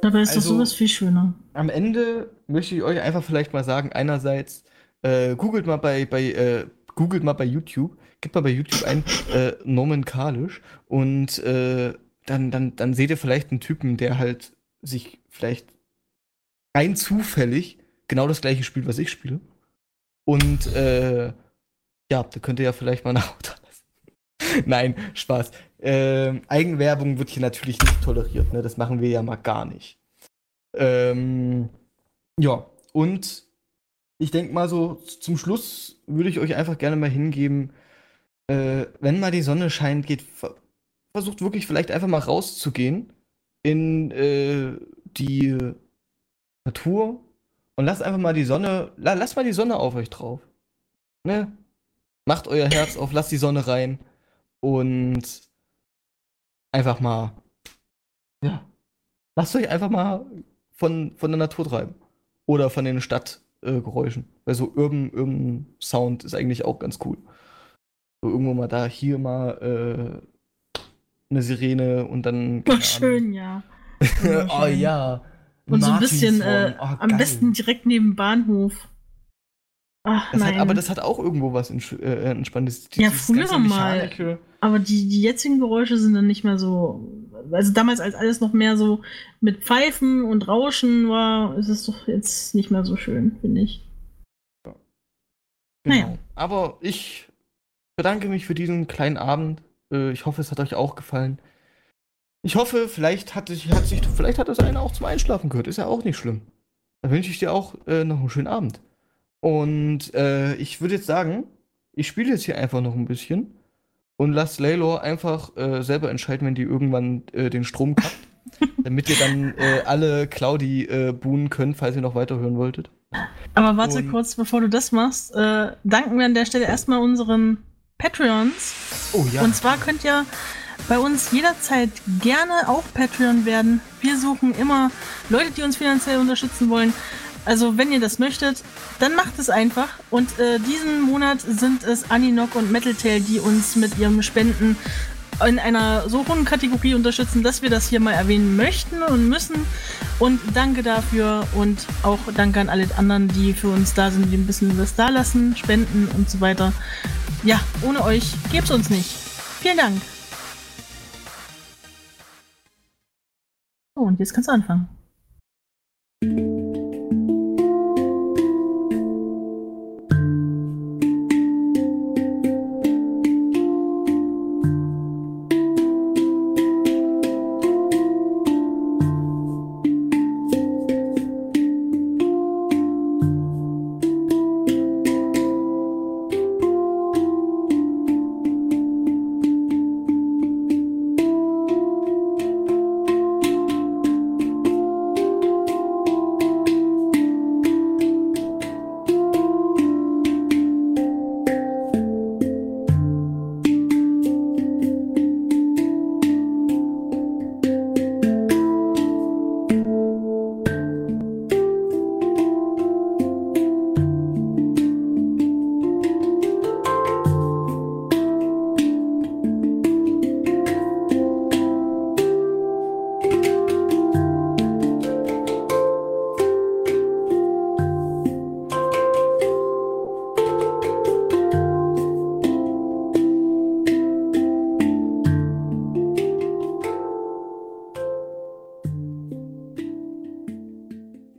Dabei ist also, das sowas viel schöner. Am Ende möchte ich euch einfach vielleicht mal sagen, einerseits, äh, googelt mal bei, bei äh, googelt mal bei YouTube, gebt mal bei YouTube ein äh, Norman Kalisch und äh, dann, dann, dann seht ihr vielleicht einen Typen, der halt sich vielleicht rein zufällig genau das gleiche spielt, was ich spiele. Und äh, ja, da könnt ihr ja vielleicht mal (laughs) nach Nein, Spaß. Ähm, Eigenwerbung wird hier natürlich nicht toleriert, ne? Das machen wir ja mal gar nicht. Ähm, ja, und ich denke mal so, zum Schluss würde ich euch einfach gerne mal hingeben, äh, wenn mal die Sonne scheint, geht, versucht wirklich vielleicht einfach mal rauszugehen in äh, die Natur und lasst einfach mal die Sonne, la, lasst mal die Sonne auf euch drauf. Ne? Macht euer Herz auf, lasst die Sonne rein und einfach mal, ja, lasst euch einfach mal von, von der Natur treiben. Oder von den Stadtgeräuschen. Äh, Weil so Urban, Urban Sound ist eigentlich auch ganz cool. So irgendwo mal da, hier mal äh, eine Sirene und dann. Oh, schön, ja. (laughs) oh ja. Und so ein bisschen, äh, oh, am besten direkt neben Bahnhof. Ach, das hat, aber das hat auch irgendwo was äh, Entspannendes. Ja, früher mal. Aber die, die jetzigen Geräusche sind dann nicht mehr so. Also damals, als alles noch mehr so mit Pfeifen und Rauschen war, ist es doch jetzt nicht mehr so schön, finde ich. Ja. Genau. Naja. Aber ich bedanke mich für diesen kleinen Abend. Äh, ich hoffe, es hat euch auch gefallen. Ich hoffe, vielleicht hat, sich, hat sich, vielleicht hat das einer auch zum Einschlafen gehört. Ist ja auch nicht schlimm. Dann wünsche ich dir auch äh, noch einen schönen Abend. Und äh, ich würde jetzt sagen, ich spiele jetzt hier einfach noch ein bisschen und lass Laylor einfach äh, selber entscheiden, wenn die irgendwann äh, den Strom kappt. (laughs) damit ihr dann äh, alle Claudi äh, buhen könnt, falls ihr noch weiterhören wolltet. Aber warte und kurz, bevor du das machst, äh, danken wir an der Stelle erstmal unseren Patreons. Oh ja. Und zwar könnt ihr bei uns jederzeit gerne auch Patreon werden. Wir suchen immer Leute, die uns finanziell unterstützen wollen. Also, wenn ihr das möchtet, dann macht es einfach. Und äh, diesen Monat sind es Aninok und Metaltail, die uns mit ihrem Spenden in einer so hohen Kategorie unterstützen, dass wir das hier mal erwähnen möchten und müssen. Und danke dafür und auch danke an alle anderen, die für uns da sind, die ein bisschen was da lassen, spenden und so weiter. Ja, ohne euch gäbe es uns nicht. Vielen Dank. Oh, und jetzt kannst du anfangen.